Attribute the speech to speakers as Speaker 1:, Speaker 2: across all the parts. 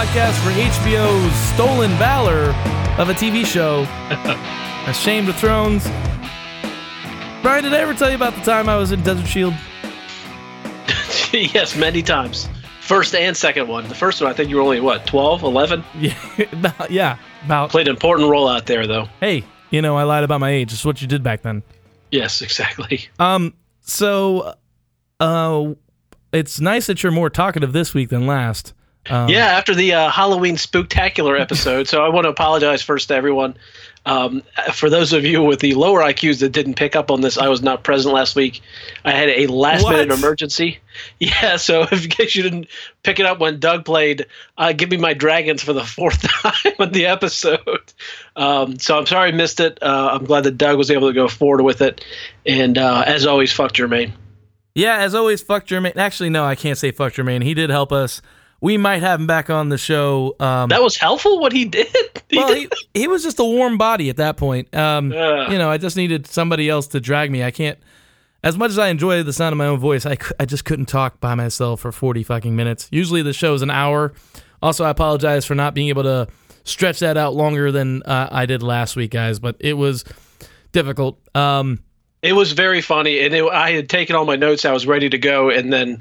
Speaker 1: podcast for HBO's stolen valor of a TV show. Ashamed of Thrones. Brian, did I ever tell you about the time I was in Desert Shield?
Speaker 2: yes, many times. First and second one. The first one, I think you were only, what, 12, 11?
Speaker 1: Yeah, about, yeah, about.
Speaker 2: Played an important role out there, though.
Speaker 1: Hey, you know, I lied about my age. It's what you did back then.
Speaker 2: Yes, exactly.
Speaker 1: Um, so, uh, it's nice that you're more talkative this week than last. Um,
Speaker 2: yeah, after the uh, Halloween spooktacular episode. so I want to apologize first to everyone. Um, for those of you with the lower IQs that didn't pick up on this, I was not present last week. I had a last
Speaker 1: What?
Speaker 2: minute emergency. Yeah, so if in case you didn't pick it up when Doug played, uh, "Give Me My Dragons" for the fourth time on the episode. Um, so I'm sorry I missed it. Uh, I'm glad that Doug was able to go forward with it. And uh, as always, fuck Jermaine.
Speaker 1: Yeah, as always, fuck Jermaine. Actually, no, I can't say fuck Jermaine. He did help us. We might have him back on the show. Um,
Speaker 2: That was helpful. What he did.
Speaker 1: Well, he, he was just a warm body at that point. Um, you know, I just needed somebody else to drag me. I can't. As much as I enjoy the sound of my own voice, I, I just couldn't talk by myself for 40 fucking minutes. Usually the show is an hour. Also, I apologize for not being able to stretch that out longer than uh, I did last week, guys, but it was difficult. Um,
Speaker 2: It was very funny, and it, I had taken all my notes. I was ready to go, and then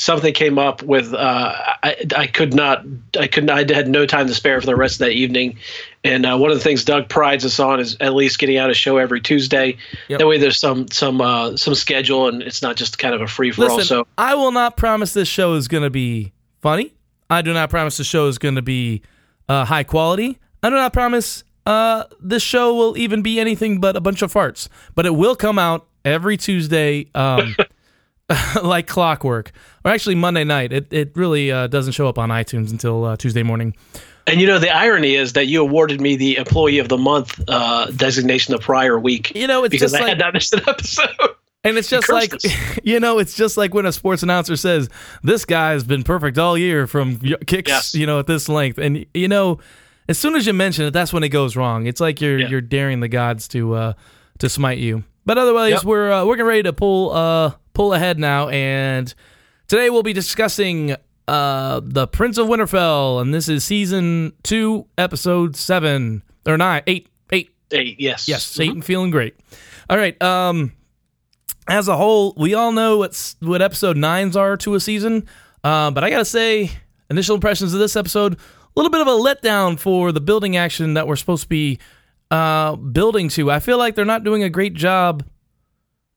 Speaker 2: something came up with. Uh, I, I could not. I could not. I had no time to spare for the rest of that evening. And uh, one of the things Doug prides us on is at least getting out a show every Tuesday.
Speaker 1: Yep.
Speaker 2: That way, there's some some uh, some schedule, and it's not just kind of a free for all.
Speaker 1: Listen,
Speaker 2: So
Speaker 1: I will not promise this show is going to be funny. I do not promise the show is going to be uh, high quality. I do not promise uh, this show will even be anything but a bunch of farts. But it will come out every Tuesday, um, like clockwork, or actually Monday night. It it really uh, doesn't show up on iTunes until uh, Tuesday morning.
Speaker 2: And you know, the irony is that you awarded me the Employee of the Month uh, designation the prior week
Speaker 1: You know, it's
Speaker 2: because
Speaker 1: just
Speaker 2: I
Speaker 1: like
Speaker 2: had not missed an episode.
Speaker 1: And it's just like,
Speaker 2: us.
Speaker 1: you know, it's just like when a sports announcer says, "This guy's been perfect all year from kicks,
Speaker 2: Yes.
Speaker 1: you know, at this length." And you know, as soon as you mention it, that's when it goes wrong. It's like you're
Speaker 2: Yeah.
Speaker 1: you're daring the gods to uh to smite you. But otherwise,
Speaker 2: Yep.
Speaker 1: we're uh, we're getting ready to pull uh pull ahead now, and today we'll be discussing uh the Prince of Winterfell, and this is season two, episode seven or nine, eight, eight,
Speaker 2: eight. Yes,
Speaker 1: Yes, Satan feeling great. All right. Um, as a whole, we all know what's what episode nines are to a season. Uh, but I gotta say, initial impressions of this episode, a little bit of a letdown for the building action that we're supposed to be uh, building to. I feel like they're not doing a great job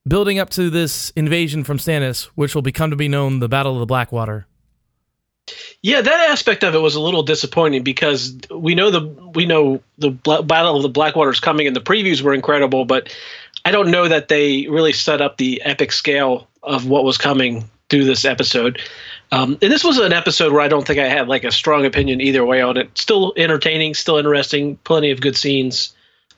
Speaker 1: building up to this invasion from Stannis, which will become to be known the Battle of the Blackwater.
Speaker 2: Yeah, that aspect of it was a little disappointing because we know the we know the Battle of the Blackwater is coming, and the previews were incredible. But I don't know that they really set up the epic scale of what was coming through this episode. Um, and this was an episode where I don't think I had like a strong opinion either way on it. Still entertaining, still interesting, plenty of good scenes,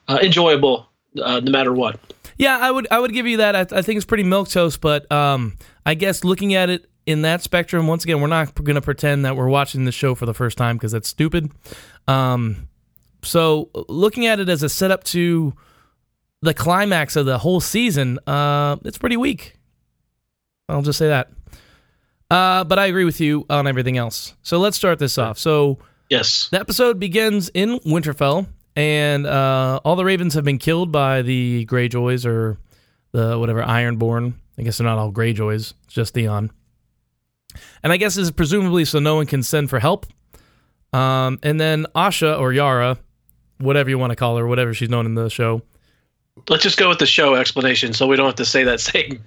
Speaker 2: uh, enjoyable uh, no matter what.
Speaker 1: Yeah, I would I would give you that. I, I think it's pretty milk toast, but um, I guess looking at it in that spectrum, once again, we're not going to pretend that we're watching the show for the first time because that's stupid. Um, so looking at it as a setup to the climax of the whole season, uh, it's pretty weak. I'll just say that. Uh, but I agree with you on everything else. So let's start this off. So
Speaker 2: Yes.
Speaker 1: the episode begins in Winterfell, and uh, all the ravens have been killed by the Greyjoys or the whatever Ironborn. I guess they're not all Greyjoys; it's just Theon. And I guess is presumably so no one can send for help. Um, and then Asha or Yara, whatever you want to call her, whatever she's known in the show.
Speaker 2: Let's just go with the show explanation, so we don't have to say that same,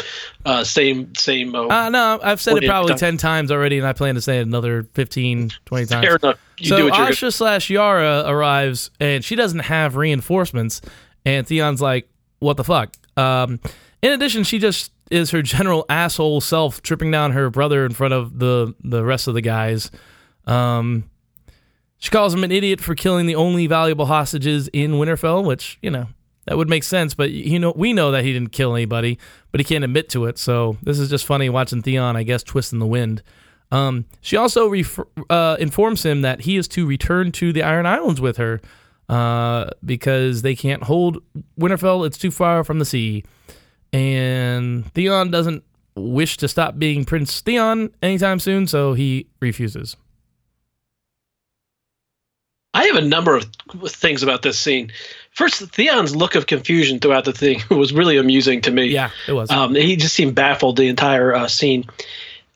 Speaker 2: uh, same, same. Uh,
Speaker 1: Uh, no, I've said it probably. 10 times already, and I plan to say it another 15, 20 times.
Speaker 2: fair enough. You
Speaker 1: so
Speaker 2: do what you're
Speaker 1: Asha slash Yara arrives, and she doesn't have reinforcements. And Theon's like, "What the fuck?" Um, in addition, she just is her general asshole self, tripping down her brother in front of the the rest of the guys. Um, she calls him an idiot for killing the only valuable hostages in Winterfell, which you know that would make sense. But you know, we know that he didn't kill anybody, but he can't admit to it. So this is just funny watching Theon, I guess, twisting the wind. Um, she also uh, informs him that he is to return to the Iron Islands with her uh, because they can't hold Winterfell. It's too far from the sea. And Theon doesn't wish to stop being Prince Theon anytime soon, so he refuses.
Speaker 2: I have a number of things about this scene. First, Theon's look of confusion throughout the thing was really amusing to me.
Speaker 1: Yeah, it was.
Speaker 2: Um, he just seemed baffled the entire uh, scene.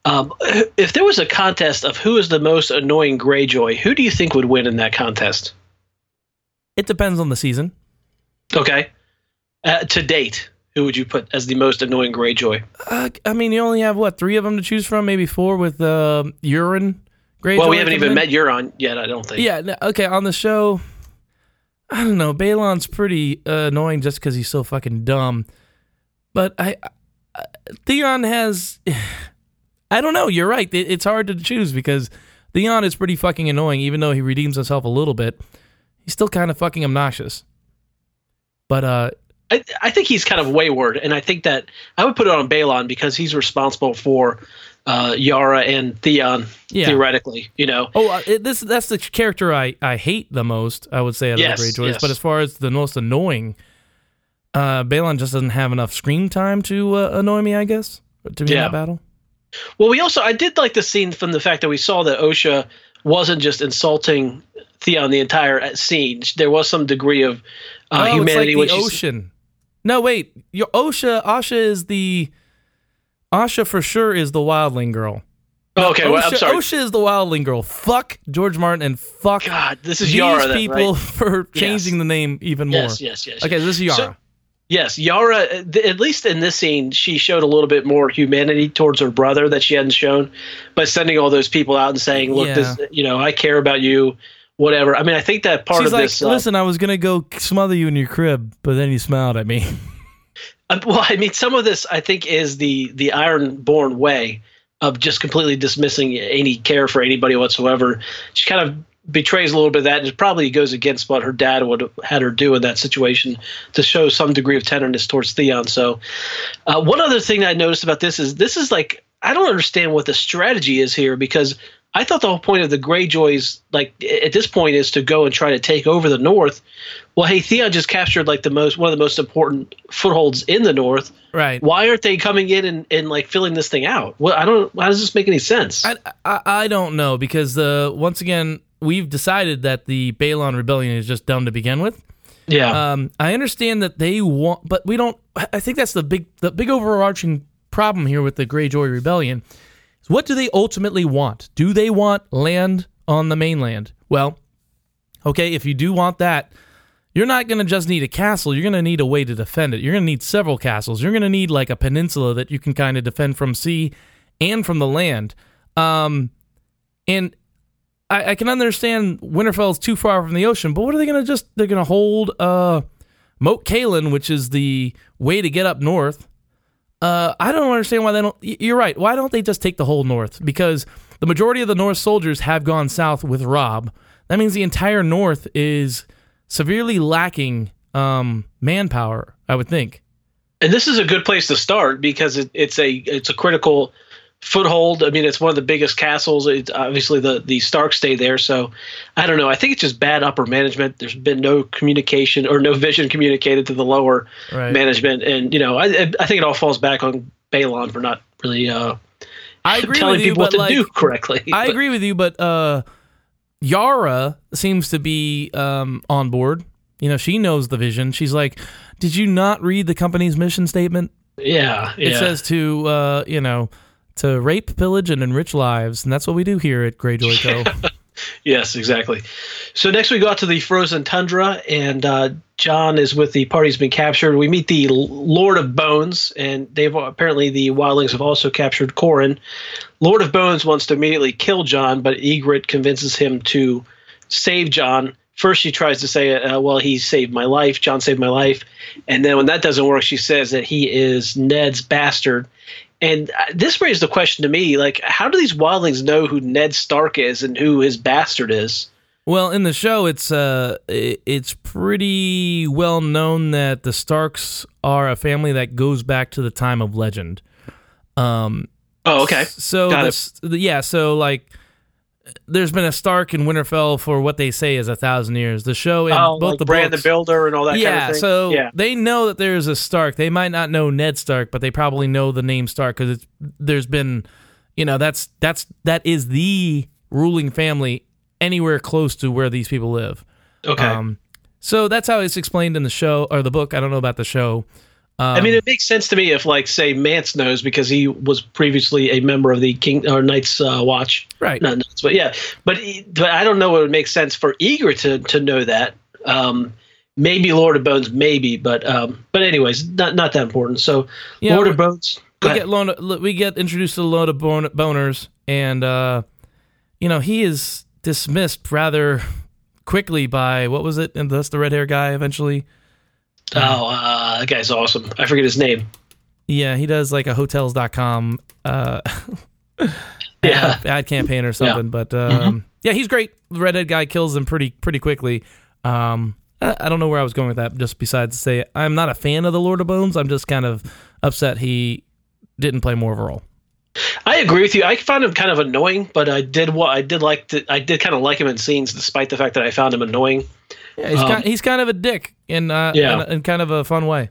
Speaker 2: Um, if there was a contest of who is the most annoying Greyjoy, who do you think would win in that contest?
Speaker 1: It depends on the season.
Speaker 2: Okay. Uh, to date, who would you put as the most annoying Greyjoy?
Speaker 1: Uh, I mean, you only have what three of them to choose from, maybe four with uh, Euron. Greyjoy
Speaker 2: well, we haven't even met Euron yet. I don't think.
Speaker 1: Yeah. no, Okay. On the show, I don't know. Balon's pretty uh, annoying just because he's so fucking dumb. But I, I Theon has. I don't know. You're right. It, it's hard to choose because Theon is pretty fucking annoying. Even though he redeems himself a little bit, he's still kind of fucking obnoxious. But uh,
Speaker 2: I, I think he's kind of wayward, and I think that I would put it on Balon because he's responsible for uh, Yara and Theon
Speaker 1: Yeah.
Speaker 2: theoretically. You know,
Speaker 1: Oh, uh, this that's the character I, I hate the most. I would say out of
Speaker 2: Yes,
Speaker 1: the Greyjoys.
Speaker 2: yes.
Speaker 1: But as far as the most annoying, uh, Balon just doesn't have enough screen time to uh, annoy me. I guess to be in that battle.
Speaker 2: Well, we also I did like the scene from the fact that we saw that Osha wasn't just insulting Theon the entire uh, scene. There was some degree of uh,
Speaker 1: oh,
Speaker 2: humanity.
Speaker 1: it's like the ocean. No, wait. Your Osha, Asha is the Asha for sure is the wildling girl.
Speaker 2: Oh, okay, well, I'm
Speaker 1: Osha,
Speaker 2: sorry.
Speaker 1: Osha is the wildling girl. Fuck George Martin and fuck
Speaker 2: God, this is
Speaker 1: these
Speaker 2: Yara. Then,
Speaker 1: people
Speaker 2: right?
Speaker 1: for changing
Speaker 2: Yes.
Speaker 1: the name even more.
Speaker 2: Yes, yes, yes.
Speaker 1: Okay, this is Yara.
Speaker 2: So- Yes, Yara. uh, th- At least in this scene, she showed a little bit more humanity towards her brother that she hadn't shown by sending all those people out and saying, "Look, this, you know, I care about you." Whatever. I mean, I think that part
Speaker 1: She's
Speaker 2: of
Speaker 1: like,
Speaker 2: this. uh,
Speaker 1: listen, I was gonna go smother you in your crib, but then you smiled at me.
Speaker 2: Uh, well, I mean, some of this I think is the the Ironborn way of just completely dismissing any care for anybody whatsoever. She kind of betrays a little bit of that, and it probably goes against what her dad would have had her do in that situation to show some degree of tenderness towards Theon. So, uh, one other thing I noticed about this is this is like I don't understand what the strategy is here because I thought the whole point of the Greyjoys, like at this point, is to go and try to take over the North. Well, hey, Theon just captured like the most one of the most important footholds in the North.
Speaker 1: right.
Speaker 2: Why aren't they coming in and, and like filling this thing out? Well, I don't. How does this make any sense?
Speaker 1: I, I I don't know because uh, once again we've decided that the Balon rebellion is just dumb to begin with.
Speaker 2: yeah,
Speaker 1: Um, I understand that they want, but we don't. I I think that's the big the big overarching problem here with the Greyjoy rebellion. Is what do they ultimately want? Do they want land on the mainland? Well, okay, if you do want that, you're not going to just need a castle. You're going to need a way to defend it. You're going to need several castles. You're going to need like a peninsula that you can kind of defend from sea and from the land. Um, and I, I can understand Winterfell's too far from the ocean, but what are they going to just? They're going to hold uh, Moat Cailin, which is the way to get up north. Uh, I don't understand why they don't. You're right. Why don't they just take the whole north? Because the majority of the North soldiers have gone south with Robb. That means the entire north is severely lacking um, manpower. I would think.
Speaker 2: and this is a good place to start because it, it's a it's a critical foothold. I mean, it's one of the biggest castles. It's obviously the the Stark stay there. So I don't know. I think it's just bad upper management. There's been no communication or no vision communicated to the lower
Speaker 1: Right.
Speaker 2: management, and you know, I I think it all falls back on Balon for not really uh,
Speaker 1: I agree
Speaker 2: telling
Speaker 1: with you,
Speaker 2: people what to
Speaker 1: like,
Speaker 2: do correctly.
Speaker 1: I
Speaker 2: But-
Speaker 1: agree with you, but uh, Yara seems to be um, on board. You know, she knows the vision. She's like, "Did you not read the company's mission statement?
Speaker 2: Yeah, yeah.
Speaker 1: It says to, uh, you know, to rape, pillage, and enrich lives, and that's what we do here at Greyjoy Co.
Speaker 2: Yes, exactly. So next we go out to the frozen tundra, and uh, Jon is with the party's been captured. We meet the Lord of Bones, and they've apparently the wildlings have also captured Qhorin. Lord of Bones wants to immediately kill Jon, but Ygritte convinces him to save Jon. First, she tries to say, uh, "Well, he saved my life. Jon saved my life," and then when that doesn't work, she says that he is Ned's bastard. And uh, this raised the question to me: like, how do these wildlings know who Ned Stark is and who his bastard is?
Speaker 1: well, in the show, it's uh, it's pretty well known that the Starks are a family that goes back to the time of legend. Um,
Speaker 2: Oh, okay.
Speaker 1: So the- yeah, so like there's been a Stark in Winterfell for what they say is a thousand years. The show and
Speaker 2: Oh,
Speaker 1: both
Speaker 2: like
Speaker 1: the
Speaker 2: Brand
Speaker 1: books,
Speaker 2: the Builder and all that
Speaker 1: yeah,
Speaker 2: kind of thing.
Speaker 1: so
Speaker 2: yeah,
Speaker 1: they know that there's a Stark. They might not know Ned Stark, but they probably know the name Stark because it's there's been, you know, that's that's that is the ruling family anywhere close to where these people live.
Speaker 2: okay.
Speaker 1: Um, so that's how it's explained in the show or the book. I don't know about the show. Um,
Speaker 2: I mean, it makes sense to me if, like, say, Mance knows because he was previously a member of the King or Knights uh, Watch.
Speaker 1: right.
Speaker 2: Not Knights, but yeah. But he- but I don't know what would make sense for Eager to to know that. Um, maybe Lord of Bones, maybe, but um, but anyways, not not that important. So
Speaker 1: Yeah,
Speaker 2: Lord of Bones.
Speaker 1: we get we get introduced to a load of bon- boners, and uh, you know he is dismissed rather quickly by what was it? And that's the red hair guy. Eventually,
Speaker 2: Oh, uh, that guy's awesome. I forget his name.
Speaker 1: yeah, he does like a hotels.com uh,
Speaker 2: Yeah.
Speaker 1: ad, ad campaign or something. But um, yeah, he's great. The redhead guy kills him pretty pretty quickly. Um, I, I don't know where I was going with that. Just besides to say, I'm not a fan of the Lord of Bones. I'm just kind of upset he didn't play more of a role.
Speaker 2: I agree with you. I found him kind of annoying, but I did what I did like. To, I did kind of like him in scenes, despite the fact that I found him annoying.
Speaker 1: Yeah, he's,
Speaker 2: Um,
Speaker 1: kind, he's kind of a dick in, uh,
Speaker 2: Yeah.
Speaker 1: in, in kind of a fun way.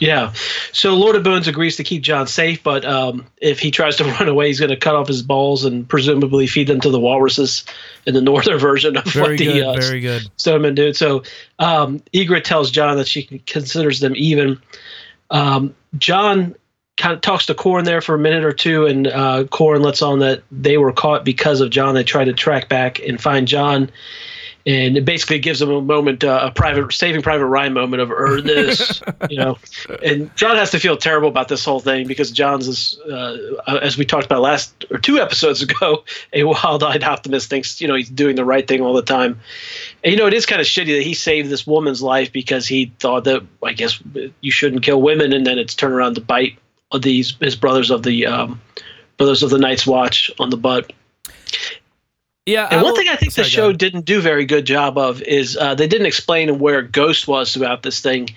Speaker 2: Yeah. So Lord of Bones agrees to keep Jon safe, but um, if he tries to run away, he's going to cut off his balls and presumably feed them to the walruses in the northern version of
Speaker 1: Very
Speaker 2: what the
Speaker 1: good,
Speaker 2: uh,
Speaker 1: very good.
Speaker 2: Stoneman did. So um, Ygritte tells Jon that she considers them even. Um, Jon kind of talks to Qhorin there for a minute or two, and uh, Qhorin lets on that they were caught because of Jon. They try to track back and find Jon. And it basically gives them a moment, uh, a private, saving Private Ryan moment of earn this, you know. And Jon has to feel terrible about this whole thing because Jon's, is, uh, as we talked about last or two episodes ago, a wild-eyed optimist thinks you know he's doing the right thing all the time. And, you know, it is kind of shitty that he saved this woman's life because he thought that I guess you shouldn't kill women, and then it's turned around to bite these his brothers of the um, brothers of the Night's Watch on the butt.
Speaker 1: Yeah,
Speaker 2: And
Speaker 1: I
Speaker 2: one
Speaker 1: will-
Speaker 2: thing I think
Speaker 1: sorry,
Speaker 2: the show didn't do very good job of is uh, they didn't explain where Ghost was throughout this thing.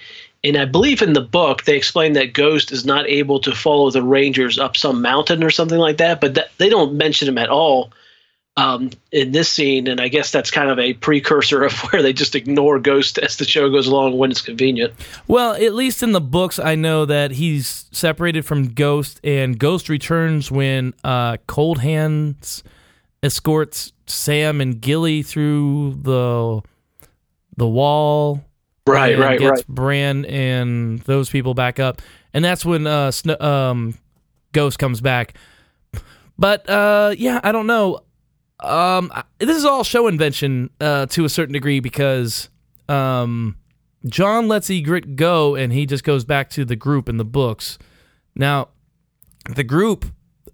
Speaker 2: And I believe in the book they explain that Ghost is not able to follow the Rangers up some mountain or something like that, but that, they don't mention him at all um, in this scene. And I guess that's kind of a precursor of where they just ignore Ghost as the show goes along when it's convenient.
Speaker 1: Well, at least in the books, I know that he's separated from Ghost, and Ghost returns when uh, Cold Hands escorts Sam and Gilly through the the wall.
Speaker 2: Right, right,
Speaker 1: gets
Speaker 2: right.
Speaker 1: Bran and those people back up, and that's when uh, Sn- um, Ghost comes back. But uh, yeah, I don't know. Um, I- this is all show invention uh, to a certain degree because um, Jon lets Ygritte go, and he just goes back to the group in the books. Now, the group,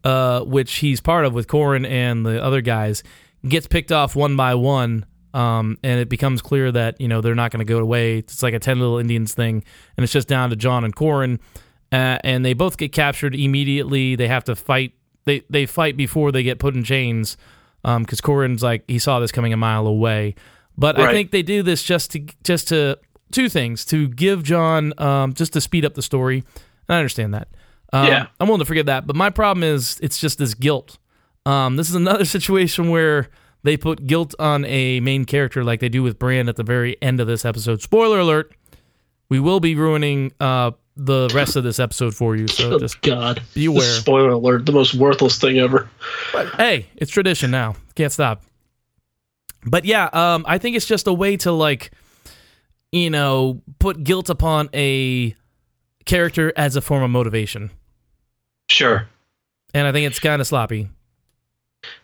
Speaker 1: uh, which he's part of with Qhorin and the other guys, gets picked off one by one, um, and it becomes clear that you know they're not going to go away. It's like a ten little Indians thing, and it's just down to Jon and Qhorin, uh, and they both get captured immediately. They have to fight. They they fight before they get put in chains, because Qhorin's like he saw this coming a mile away. But I think they do this just to just to two things to give Jon um, just to speed up the story. And I understand that. Um,
Speaker 2: Yeah.
Speaker 1: I'm willing to forgive that. But my problem is it's just this guilt. Um, this is another situation where they put guilt on a main character like they do with Bran at the very end of this episode. Spoiler alert: we will be ruining uh, the rest of this episode for you. So
Speaker 2: Oh,
Speaker 1: just
Speaker 2: God.
Speaker 1: be aware.
Speaker 2: Spoiler alert, the most worthless thing ever.
Speaker 1: But, hey, it's tradition now. Can't stop. But yeah, um, I think it's just a way to like, you know, put guilt upon a character as a form of motivation,
Speaker 2: Sure.
Speaker 1: and I think it's kind of sloppy.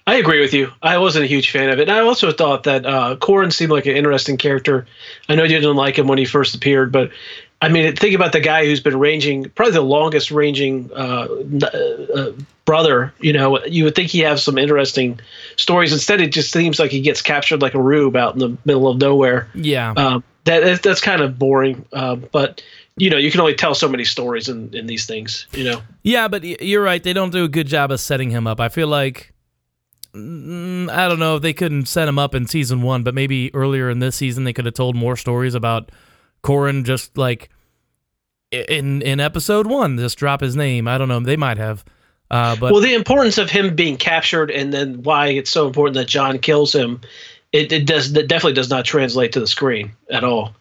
Speaker 2: I agree with you. I wasn't a huge fan of it. And I also thought that uh, Qhorin seemed like an interesting character. I know you didn't like him when he first appeared, but I mean, think about the guy who's been ranging, probably the longest ranging uh, uh, brother. You know, you would think he has some interesting stories. Instead, it just seems like he gets captured like a rube out in the middle of nowhere.
Speaker 1: Yeah,
Speaker 2: Um, that that's- kind of boring. Um, but you know, you can only tell so many stories in, in these things. You know.
Speaker 1: yeah, but you're right. They don't do a good job of setting him up. I feel like. Mm, I don't know if they couldn't set him up in season one, but maybe earlier in this season they could have told more stories about Qhorin. Just like in in episode one, just drop his name. I don't know. They might have. Uh, but
Speaker 2: well, the importance of him being captured, and then why it's so important that Jon kills him, it, it does it definitely does not translate to the screen at all.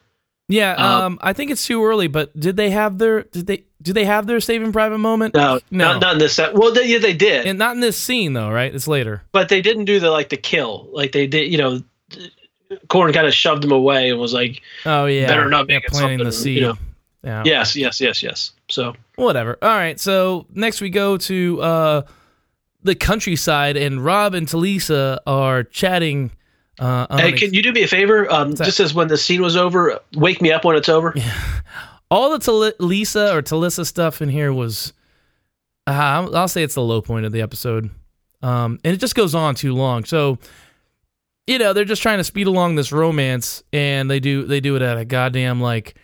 Speaker 1: Yeah, um, I think it's too early. But did they have their did they did they have their Saving Private moment?
Speaker 2: No,
Speaker 1: No.
Speaker 2: not, not in this set. Well, they, yeah, they did,
Speaker 1: and not in this scene though, right? It's later.
Speaker 2: but they didn't do the like the kill, like they did. You know, Qhorin kind of shoved him away and was like,
Speaker 1: Oh yeah,
Speaker 2: Better not
Speaker 1: yeah,
Speaker 2: make it
Speaker 1: planting the seed.
Speaker 2: you know.
Speaker 1: Yeah.
Speaker 2: "Yes, yes, yes, yes." So
Speaker 1: Whatever. All right. So next we go to uh, the countryside, and Robb and Talisa are chatting. Uh,
Speaker 2: Hey,
Speaker 1: ex-
Speaker 2: can you do me a favor? Um, just as when the scene was over, wake me up when it's over.
Speaker 1: all the Talisa or Talisa stuff in here was, uh, I'll I'll say it's the low point of the episode, um, and it just goes on too long. So, you know, they're just trying to speed along this romance, and they do they do it at a goddamn like,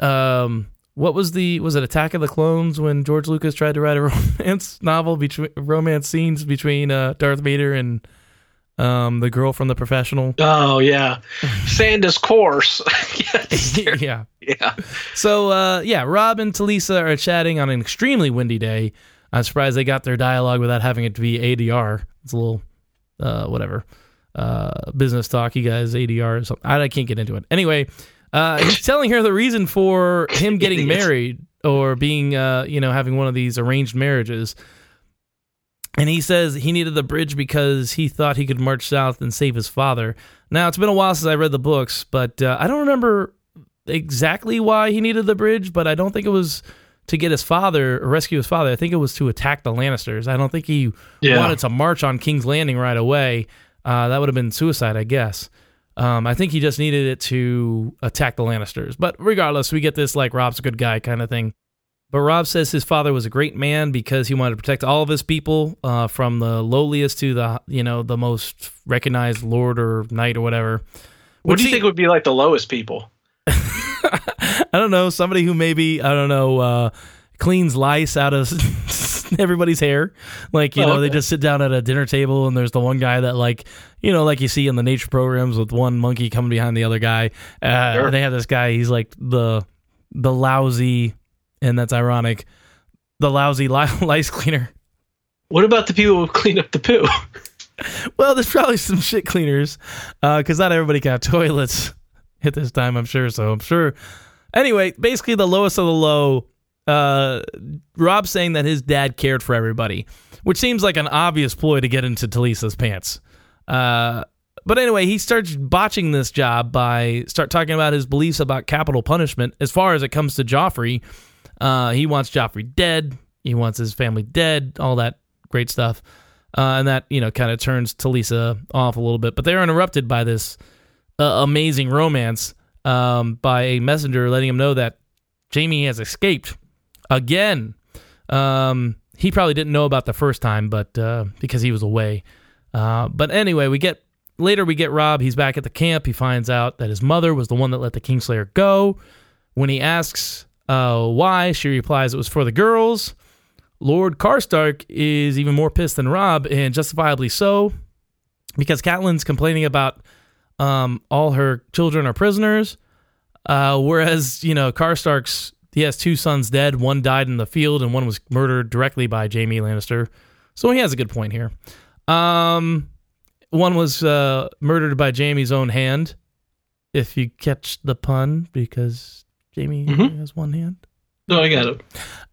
Speaker 1: um, what was the was it Attack of the Clones when George Lucas tried to write a romance novel between romance scenes between uh, Darth Vader and um, the girl from The Professional.
Speaker 2: Oh yeah, Sandus course.
Speaker 1: yeah.
Speaker 2: Yeah.
Speaker 1: So uh, yeah, Robb and Talisa are chatting on an extremely windy day. I'm surprised they got their dialogue without having it to be ADR. It's a little uh, whatever uh, business talk. You guys ADR or something. I, I can't get into it. Anyway, uh, he's telling her the reason for him getting married or being uh, you know having one of these arranged marriages. And he says he needed the bridge because he thought he could march south and save his father. Now it's been a while since I read the books, but uh, I don't remember exactly why he needed the bridge, but I don't think it was to get his father or rescue his father. I think it was to attack the Lannisters. I don't think he
Speaker 2: Yeah.
Speaker 1: wanted to march on King's Landing right away. Uh, that would have been suicide, I guess. Um, I think he just needed it to attack the Lannisters. But regardless, we get this like Robb's a good guy kind of thing. But Robb says his father was a great man because he wanted to protect all of his people, uh, from the lowliest to the you know the most recognized lord or knight or whatever.
Speaker 2: What
Speaker 1: Which
Speaker 2: do you
Speaker 1: he-
Speaker 2: think would be like the lowest people?
Speaker 1: I don't know, somebody who maybe, I don't know, uh, cleans lice out of everybody's hair. Like, you
Speaker 2: Oh,
Speaker 1: know, they just sit down at a dinner table and there's the one guy that, like, you know, like you see in the nature programs with one monkey coming behind the other guy. Uh,
Speaker 2: Sure.
Speaker 1: and They have this guy, he's like the, the lousy, and that's ironic, the lousy li- lice cleaner.
Speaker 2: What about the people who clean up the poo?
Speaker 1: Well, there's probably some shit cleaners because not everybody got toilets at this time, I'm sure. So I'm sure. Anyway, basically, the lowest of the low. Uh, Robb saying that his dad cared for everybody, which seems like an obvious ploy to get into Talisa's pants. Uh, but anyway, he starts botching this job by start talking about his beliefs about capital punishment as far as it comes to Joffrey. Uh, he wants Joffrey dead. He wants his family dead. All that great stuff. Uh, and that you know kind of turns Talisa off a little bit. But they're interrupted by this uh, amazing romance um, by a messenger letting him know that Jaime has escaped again. Um, he probably didn't know about the first time, but uh, because he was away. Uh, but anyway, we get later we get Robb. He's back at the camp. He finds out that his mother was the one that let the Kingslayer go. When he asks uh, why, she replies it was for the girls. Lord Karstark is even more pissed than Robb, and justifiably so, because Catelyn's complaining about um, all her children are prisoners, uh, whereas you know Karstark's he has two sons dead. One died in the field, and one was murdered directly by Jaime Lannister. So he has a good point here. Um, one was uh, murdered by Jaime's own hand, if you catch the pun, because Jaime
Speaker 2: Mhm.
Speaker 1: has one hand.
Speaker 2: No, I got it.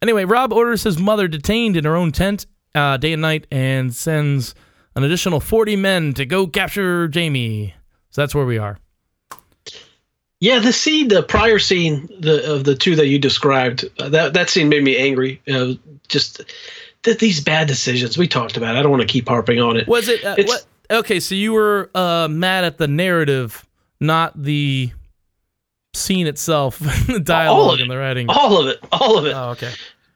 Speaker 1: Anyway, Robb orders his mother detained in her own tent uh, day and night and sends an additional 40 men to go capture Jaime. So that's where we are.
Speaker 2: Yeah, the scene, the prior scene, the of the two that you described, uh, that that scene made me angry. Uh, just th- these bad decisions we talked about. I don't want to keep harping on it.
Speaker 1: Was it uh? Okay, so you were uh, mad at the narrative, not the scene itself, the dialogue
Speaker 2: of
Speaker 1: and the writing.
Speaker 2: All of it, all of it.
Speaker 1: Oh, okay.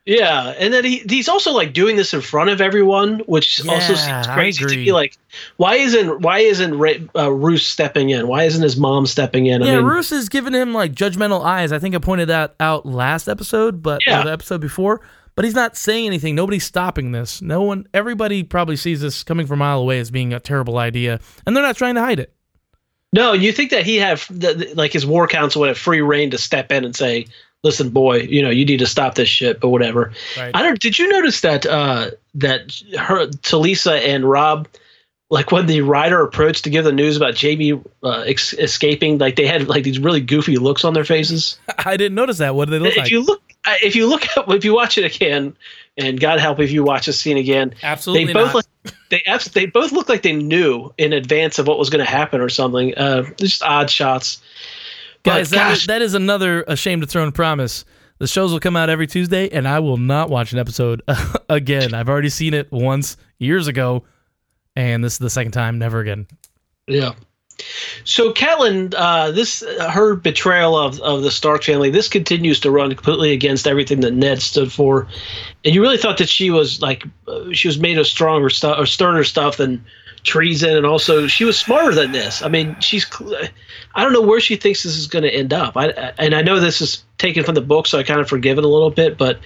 Speaker 2: Yeah, and then he he's also like doing this in front of everyone, which also seems crazy to me. Like, why isn't why isn't uh, Roose stepping in? Why isn't his mom stepping in? I
Speaker 1: Yeah,
Speaker 2: mean,
Speaker 1: Roos is giving him like judgmental eyes. I think I pointed that out last episode, but
Speaker 2: Yeah.
Speaker 1: the episode before. But he's not saying anything. Nobody's stopping this. No one. Everybody probably sees this coming from a mile away as being a terrible idea, and they're not trying to hide it.
Speaker 2: No, you think that he have like his war council would have free reign to step in and say, listen, boy, you know, you need to stop this shit, but whatever.
Speaker 1: Right.
Speaker 2: I don't. Did you notice that uh, that her Talisa and Robb, like when the writer approached to give the news about Jaime uh, ex- escaping, like they had like these really goofy looks on their faces.
Speaker 1: I didn't notice that. What do they look
Speaker 2: if
Speaker 1: like?
Speaker 2: you look, if you look at, if you watch it again, and God help if you watch this scene again,
Speaker 1: Absolutely
Speaker 2: they both
Speaker 1: not.
Speaker 2: like, they they both look like they knew in advance of what was going to happen or something. Uh, just odd shots. But
Speaker 1: Guys, that is, that is another ashamed to throne promise. The shows will come out every Tuesday, and I will not watch an episode again. I've already seen it once years ago, and this is the second time. Never again.
Speaker 2: Yeah. So Catelyn, uh, this her betrayal of, of the Stark family, this continues to run completely against everything that Ned stood for, and you really thought that she was like uh, she was made of stronger stuff or sterner stuff than treason, and also she was smarter than this. I mean, she's I don't know where she thinks this is going to end up. I, and I know this is taken from the book, so I kind of forgive it a little bit, but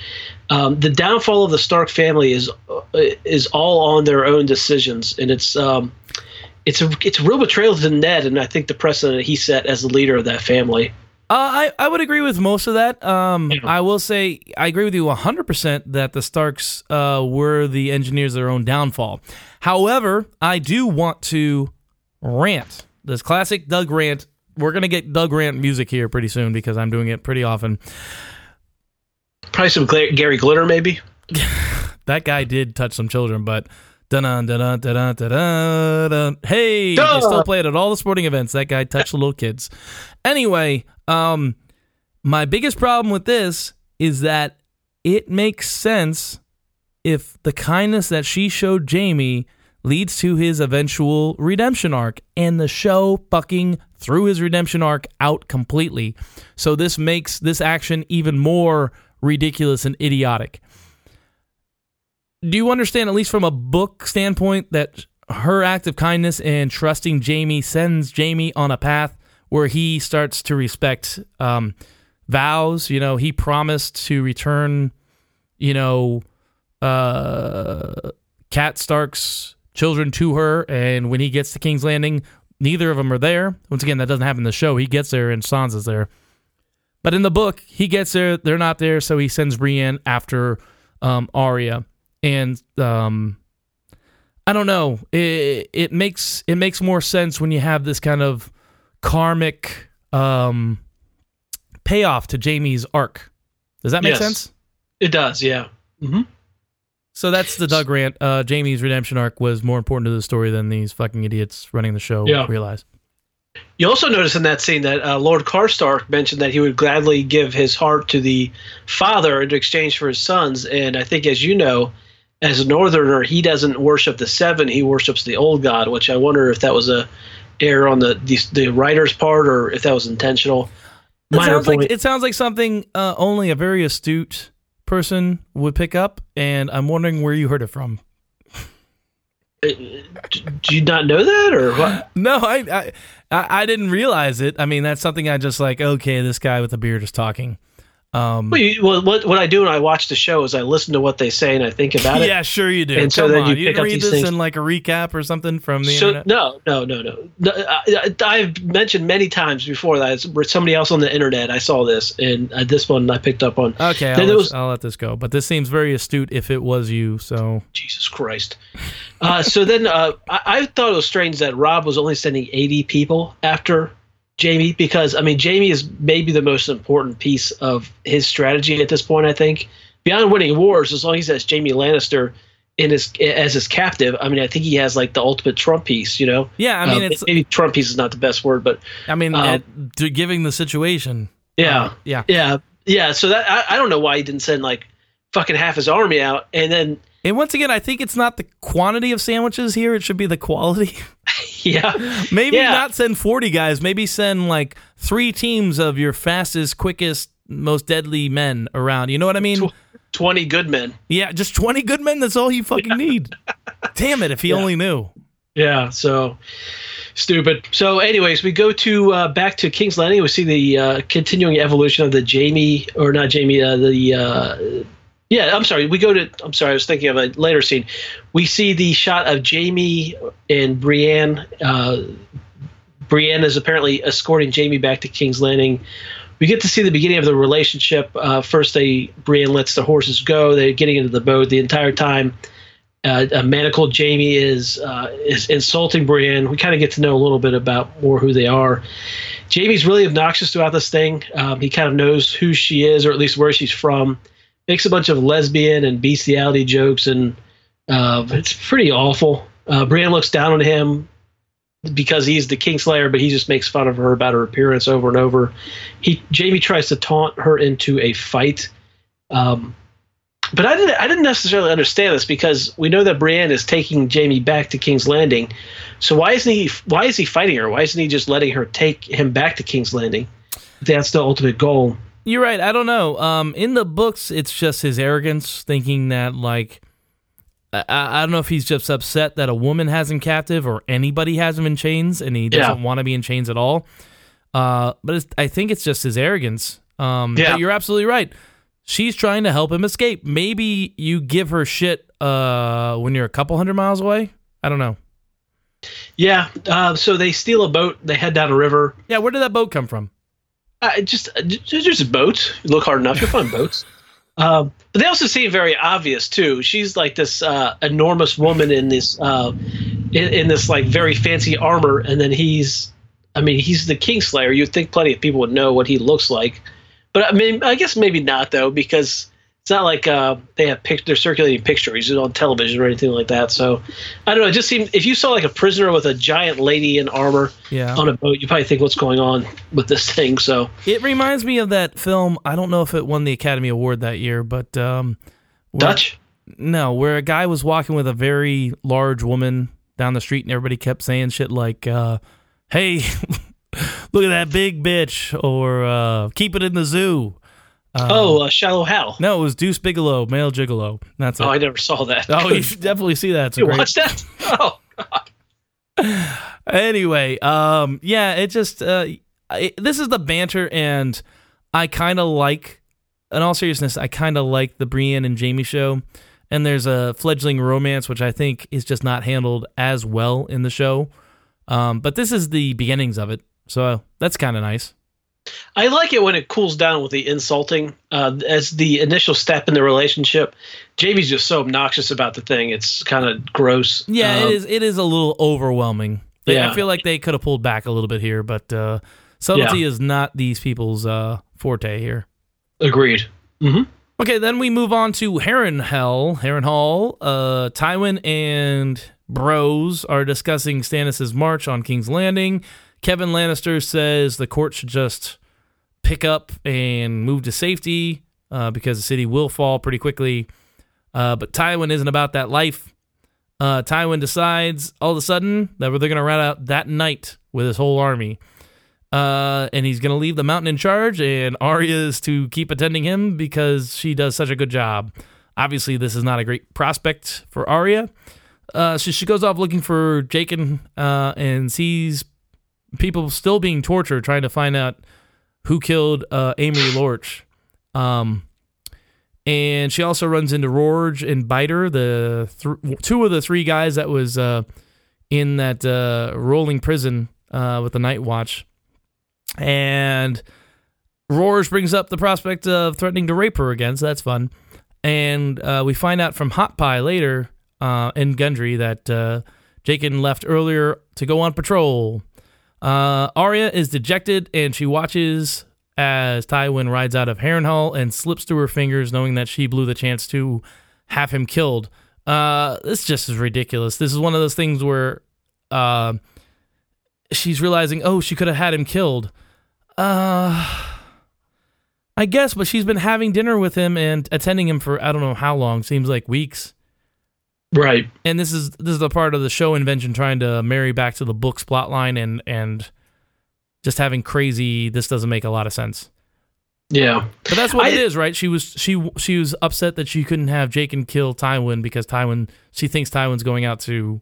Speaker 2: um, the downfall of the Stark family is uh, is all on their own decisions, and it's. Um, it's a it's a real betrayal to Ned, and I think the precedent he set as the leader of that family.
Speaker 1: Uh, I, I would agree with most of that. Um,
Speaker 2: Yeah.
Speaker 1: I will say I agree with you 100% that the Starks uh, were the engineers of their own downfall. However, I do want to rant. This classic Doug rant. We're going to get Doug rant music here pretty soon because I'm doing it pretty often.
Speaker 2: Probably some Gary Glitter, maybe.
Speaker 1: That guy did touch some children, but dun dun dun dun dun dun. Hey,
Speaker 2: Duh.
Speaker 1: they still play it at all the sporting events. That guy touched the little kids. Anyway, um, my biggest problem with this is that it makes sense if the kindness that she showed Jaime leads to his eventual redemption arc, and the show fucking threw his redemption arc out completely. So this makes this action even more ridiculous and idiotic do you understand, at least from a book standpoint, that her act of kindness and trusting Jaime sends Jaime on a path where he starts to respect um, vows? You know, he promised to return, you know, uh, Cat Stark's children to her, and when he gets to King's Landing, neither of them are there. Once again, that doesn't happen in the show. He gets there, and Sansa's there. But in the book, he gets there, they're not there, so he sends Brienne after um, Arya and um, I don't know. It it makes it makes more sense when you have this kind of karmic um, payoff to Jaime's arc. Does that make
Speaker 2: Yes.
Speaker 1: sense?
Speaker 2: It does, yeah. hmm
Speaker 1: So that's the Doug rant. Uh, Jaime's redemption arc was more important to the story than these fucking idiots running the show
Speaker 2: Yeah.
Speaker 1: realize.
Speaker 2: You also notice in that scene that uh, Lord Karstark mentioned that he would gladly give his heart to the father in exchange for his sons, and I think, as you know, as a Northerner, he doesn't worship the Seven; he worships the Old God. Which I wonder if that was a error on the the, the writer's part, or if that was intentional.
Speaker 1: It sounds like it sounds like something uh, only a very astute person would pick up, and I'm wondering where you heard it from.
Speaker 2: Uh, Do you not know that, or what?
Speaker 1: No, I, I I I didn't realize it. I mean, that's something I just like. Okay, this guy with the beard is talking. Um,
Speaker 2: Well, you, well, what what I do when I watch the show is I listen to what they say and I think about it.
Speaker 1: yeah, sure you do.
Speaker 2: And so
Speaker 1: Come
Speaker 2: then
Speaker 1: on,
Speaker 2: you
Speaker 1: you
Speaker 2: pick up
Speaker 1: read
Speaker 2: these
Speaker 1: this
Speaker 2: things.
Speaker 1: in like a recap or something from the
Speaker 2: So
Speaker 1: internet.
Speaker 2: no, no, no, no. no I, I've mentioned many times before that it's somebody else on the internet. I saw this, and uh, this one I picked up on.
Speaker 1: Okay, I'll let,
Speaker 2: was-
Speaker 1: I'll let this go. But this seems very astute if it was you. So
Speaker 2: Jesus Christ. Uh, so then uh, I, I thought it was strange that Robb was only sending 80 people after Jaime because, I mean, Jaime is maybe the most important piece of his strategy at this point, I think. Beyond winning wars, as long as he has Jaime Lannister in his as his captive, I mean, I think he has like the ultimate Trump piece, you know?
Speaker 1: yeah, I mean,
Speaker 2: Uh,
Speaker 1: it's.
Speaker 2: maybe Trump piece is not the best word, but
Speaker 1: I mean,
Speaker 2: um,
Speaker 1: at, giving the situation.
Speaker 2: yeah.
Speaker 1: uh, yeah.
Speaker 2: Yeah, yeah. So that I, I don't know why he didn't send like fucking half his army out, and then
Speaker 1: And once again, I think it's not the quantity of sandwiches here; it should be the quality.
Speaker 2: yeah,
Speaker 1: Maybe
Speaker 2: Yeah.
Speaker 1: not send 40 guys. Maybe send like three teams of your fastest, quickest, most deadly men around. You know what I mean?
Speaker 2: Tw- twenty good men.
Speaker 1: Yeah, just 20 good men. That's all you fucking need. Damn it, if he only knew.
Speaker 2: Yeah, so stupid. So, anyways, we go to uh, back to King's Landing. We see the uh, continuing evolution of the Jaime, or not Jaime, uh, the uh, yeah. I'm sorry. We go to. I'm sorry. I was thinking of a later scene. We see the shot of Jaime and Brienne. Uh, Brienne is apparently escorting Jaime back to King's Landing. we get to see the beginning of the relationship. Uh, first, they Brienne lets the horses go. They're getting into the boat the entire time. Uh, a manacled Jaime is uh, is insulting Brienne. We kind of get to know a little bit about more who they are. Jaime's really obnoxious throughout this thing. Um, he kind of knows who she is, or at least where she's from. Makes a bunch of lesbian and bestiality jokes, and uh, it's pretty awful. Uh, Brienne looks down on him because he's the Kingslayer, but he just makes fun of her about her appearance over and over. He Jaime tries to taunt her into a fight. Um, but I didn't I didn't necessarily understand this because we know that Brienne is taking Jaime back to King's Landing. So why isn't he why is he fighting her? Why isn't he just letting her take him back to King's Landing? That's the ultimate goal.
Speaker 1: You're right. I don't know. Um, in the books, it's just his arrogance, thinking that like I, I don't know if he's just upset that a woman has him captive or anybody has him in chains, and he doesn't
Speaker 2: Yeah.
Speaker 1: want to be in chains at all. Uh, but it's, I think it's just his arrogance. Um,
Speaker 2: Yeah.
Speaker 1: but you're absolutely right. She's trying to help him escape. Maybe you give her shit uh, when you're a couple hundred miles away. I don't know.
Speaker 2: Yeah. Uh, so they steal a boat. They head down a river.
Speaker 1: Yeah, where did that boat come from?
Speaker 2: Uh, just uh, just a boat. You look hard enough, you'll find boats. Um, but they also seem very obvious too. She's like this uh, enormous woman in this uh, in, in this like very fancy armor, and then he's, I mean, he's the Kingslayer. You'd think plenty of people would know what he looks like, but I mean, I guess maybe not though, because it's not like uh, they have pic- they're circulating pictures on television or anything like that. So I don't know. It just seemed if you saw like a prisoner with a giant lady in armor
Speaker 1: Yeah.
Speaker 2: on a boat, you probably think what's going on with this thing. So.
Speaker 1: It reminds me of that film. I don't know if it won the Academy Award that year, but um, where-
Speaker 2: Dutch?
Speaker 1: No, where a guy was walking with a very large woman down the street, and everybody kept saying shit like, uh, "Hey, look at that big bitch," or uh, "Keep it in the zoo."
Speaker 2: Oh, uh, Shallow Hal.
Speaker 1: No, it was Deuce Bigalow, male gigolo. That's it.
Speaker 2: Oh, I never saw that.
Speaker 1: Oh, you should definitely see that. It's
Speaker 2: you
Speaker 1: great-
Speaker 2: watched that? Oh, God.
Speaker 1: anyway, um, yeah, it just uh, I, this is the banter, and I kind of like, in all seriousness, I kind of like the Brienne and Jaime show. And there's a fledgling romance, which I think is just not handled as well in the show. Um, but this is the beginnings of it, so that's kind of nice.
Speaker 2: I like it when it cools down with the insulting uh, as the initial step in the relationship. Jaime's just so obnoxious about the thing; it's kind of gross.
Speaker 1: Yeah,
Speaker 2: Um,
Speaker 1: it is. It is a little overwhelming. They- I feel like they could have pulled back a little bit here, but uh, subtlety
Speaker 2: Yeah.
Speaker 1: is not these people's uh, forte here.
Speaker 2: Agreed. hmm
Speaker 1: Okay, then we move on to Heron Hell. Harrenhal. Uh, Tywin and Bros are discussing Stannis' march on King's Landing. Kevan Lannister says the court should just pick up and move to safety uh, because the city will fall pretty quickly. Uh, but Tywin isn't about that life. Uh, Tywin decides all of a sudden that they're going to ride out that night with his whole army. Uh, and he's going to leave the mountain in charge, and Arya is to keep attending him because she does such a good job. Obviously, this is not a great prospect for Arya. Uh, so she goes off looking for Jaqen uh, and sees people still being tortured, trying to find out who killed uh, Amory Lorch. Um, and she also runs into Rorge and Biter, the th- two of the three guys that was uh, in that uh, rolling prison uh, with the Night Watch. And Rorge brings up the prospect of threatening to rape her again, so that's fun. And uh, we find out from Hot Pie later uh, in Gendry that Jaqen left earlier to go on patrol. Uh, Arya is dejected and she watches as Tywin rides out of Harrenhal and slips through her fingers, knowing that she blew the chance to have him killed. Uh, this just is ridiculous. This is one of those things where uh, she's realizing, oh, she could have had him killed. Uh, I guess, but she's been having dinner with him and attending him for I don't know how long. Seems like weeks.
Speaker 2: Right.
Speaker 1: And this is this is the part of the show invention trying to marry back to the book's plotline and and just having crazy. This doesn't make a lot of sense.
Speaker 2: Yeah.
Speaker 1: But that's what
Speaker 2: I-
Speaker 1: it is, right? She was she she was upset that she couldn't have Jaqen kill Tywin because Tywin she thinks Tywin's going out to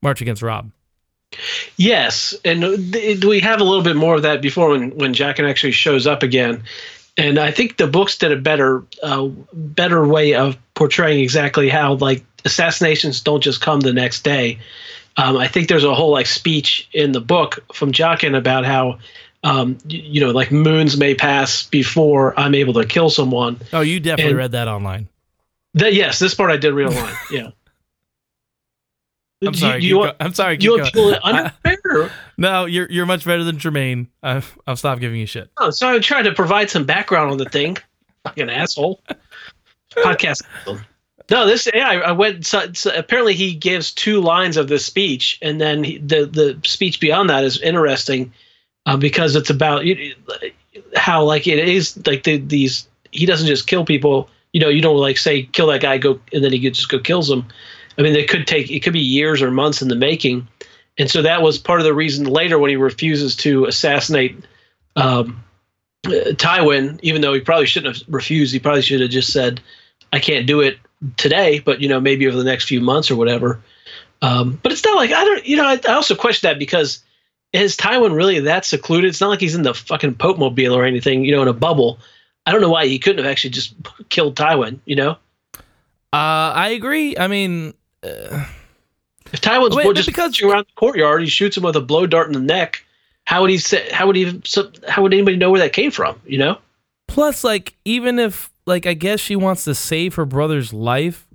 Speaker 1: march against Robb.
Speaker 2: Yes, and th- we have a little bit more of that before when when Jaqen actually shows up again, and I think the books did a better uh, better way of portraying exactly how like assassinations don't just come the next day. Um, I think there's a whole like speech in the book from Jaqen about how um, you, you know, like moons may pass before I'm able to kill someone.
Speaker 1: Oh, you definitely
Speaker 2: And-
Speaker 1: read that online.
Speaker 2: That yes, this part I did read online. Yeah.
Speaker 1: I'm
Speaker 2: Do
Speaker 1: sorry.
Speaker 2: You, you
Speaker 1: go-
Speaker 2: want,
Speaker 1: I'm sorry.
Speaker 2: you want people unfair?
Speaker 1: no, you're you're much better than Jermaine. I've I'll stop giving you shit.
Speaker 2: Oh, so I'm trying to provide some background on the thing. Fucking asshole. Podcast. No, this yeah. I, I went. So, so apparently, he gives two lines of this speech, and then he, the the speech beyond that is interesting uh, because it's about how like it is like the, these. He doesn't just kill people. You know, you don't like say kill that guy, go, and then he just go kills them. I mean, it could take it could be years or months in the making, and so that was part of the reason later when he refuses to assassinate um, Tywin, even though he probably shouldn't have refused, he probably should have just said, "I can't do it today, but you know maybe over the next few months or whatever." Um, but it's not like I don't, you know, I, I also question that because is Tywin really that secluded? It's not like he's in the fucking Pope mobile or anything, you know, in a bubble. I don't know why he couldn't have actually just killed Tywin. You know,
Speaker 1: Uh, I agree. I mean,
Speaker 2: if Tywin's
Speaker 1: Wait,
Speaker 2: just
Speaker 1: because-
Speaker 2: around the courtyard, he shoots him with a blow dart in the neck. How would he say? How would he? even- How would anybody know where that came from? You know?
Speaker 1: plus, like, even if, like, I guess she wants to save her brother's life,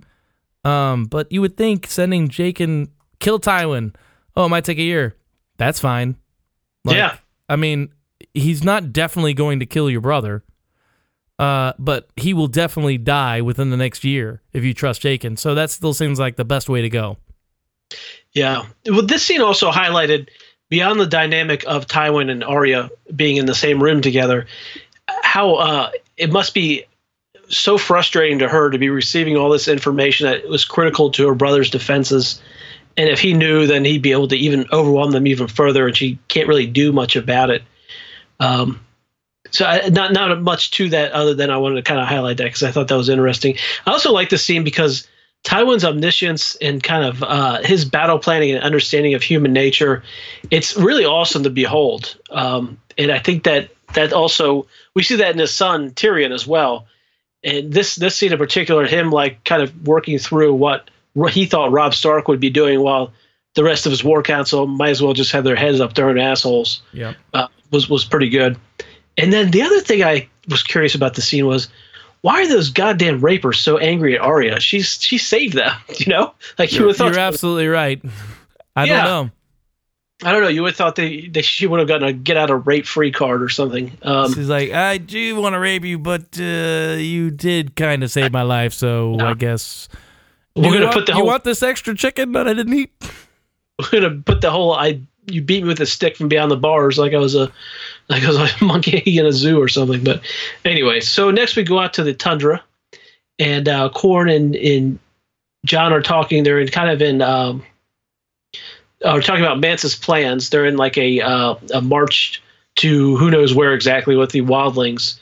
Speaker 1: um, but you would think sending Jaqen kill Tywin, oh, it might take a year. That's fine. Like,
Speaker 2: yeah.
Speaker 1: I mean, he's not definitely going to kill your brother, uh, but he will definitely die within the next year if you trust Jaqen. So that still seems like the best way to go.
Speaker 2: Yeah. Well, this scene also highlighted beyond the dynamic of Tywin and Arya being in the same room together, how uh, it must be so frustrating to her to be receiving all this information that was critical to her brother's defenses. And if he knew, then he'd be able to even overwhelm them even further, and she can't really do much about it. Um, so I, not not much to that other than I wanted to kind of highlight that because I thought that was interesting. I also like the scene because Tywin's omniscience and kind of uh, his battle planning and understanding of human nature, it's really awesome to behold. Um, and I think that that also we see that in his son Tyrion as well. And this this scene in particular, him like kind of working through what he thought Robb Stark would be doing, while the rest of his war council might as well just have their heads up their own assholes
Speaker 1: Yep.
Speaker 2: uh, was was pretty good. And then the other thing I was curious about the scene was why are those goddamn rapers so angry at Arya? She's she saved them, you know. Like you
Speaker 1: You're,
Speaker 2: would thought.
Speaker 1: you're absolutely right. I
Speaker 2: Yeah.
Speaker 1: don't know.
Speaker 2: I don't know. You would have thought they, they she would have gotten a get out of rape free card or something. Um,
Speaker 1: She's like, I do want to rape you, but uh, you did kind of save my life, so I guess
Speaker 2: we're
Speaker 1: you
Speaker 2: gonna
Speaker 1: want,
Speaker 2: put the
Speaker 1: you want this extra chicken that I didn't eat.
Speaker 2: we're gonna put the whole I you beat me with a stick from beyond the bars like I was a like I was a monkey in a zoo or something. But anyway, so next we go out to the tundra, and uh, Qhorin and, and Jon are talking. They're in kind of in um, are talking about Mance's plans. They're in like a uh, a march to who knows where exactly with the wildlings,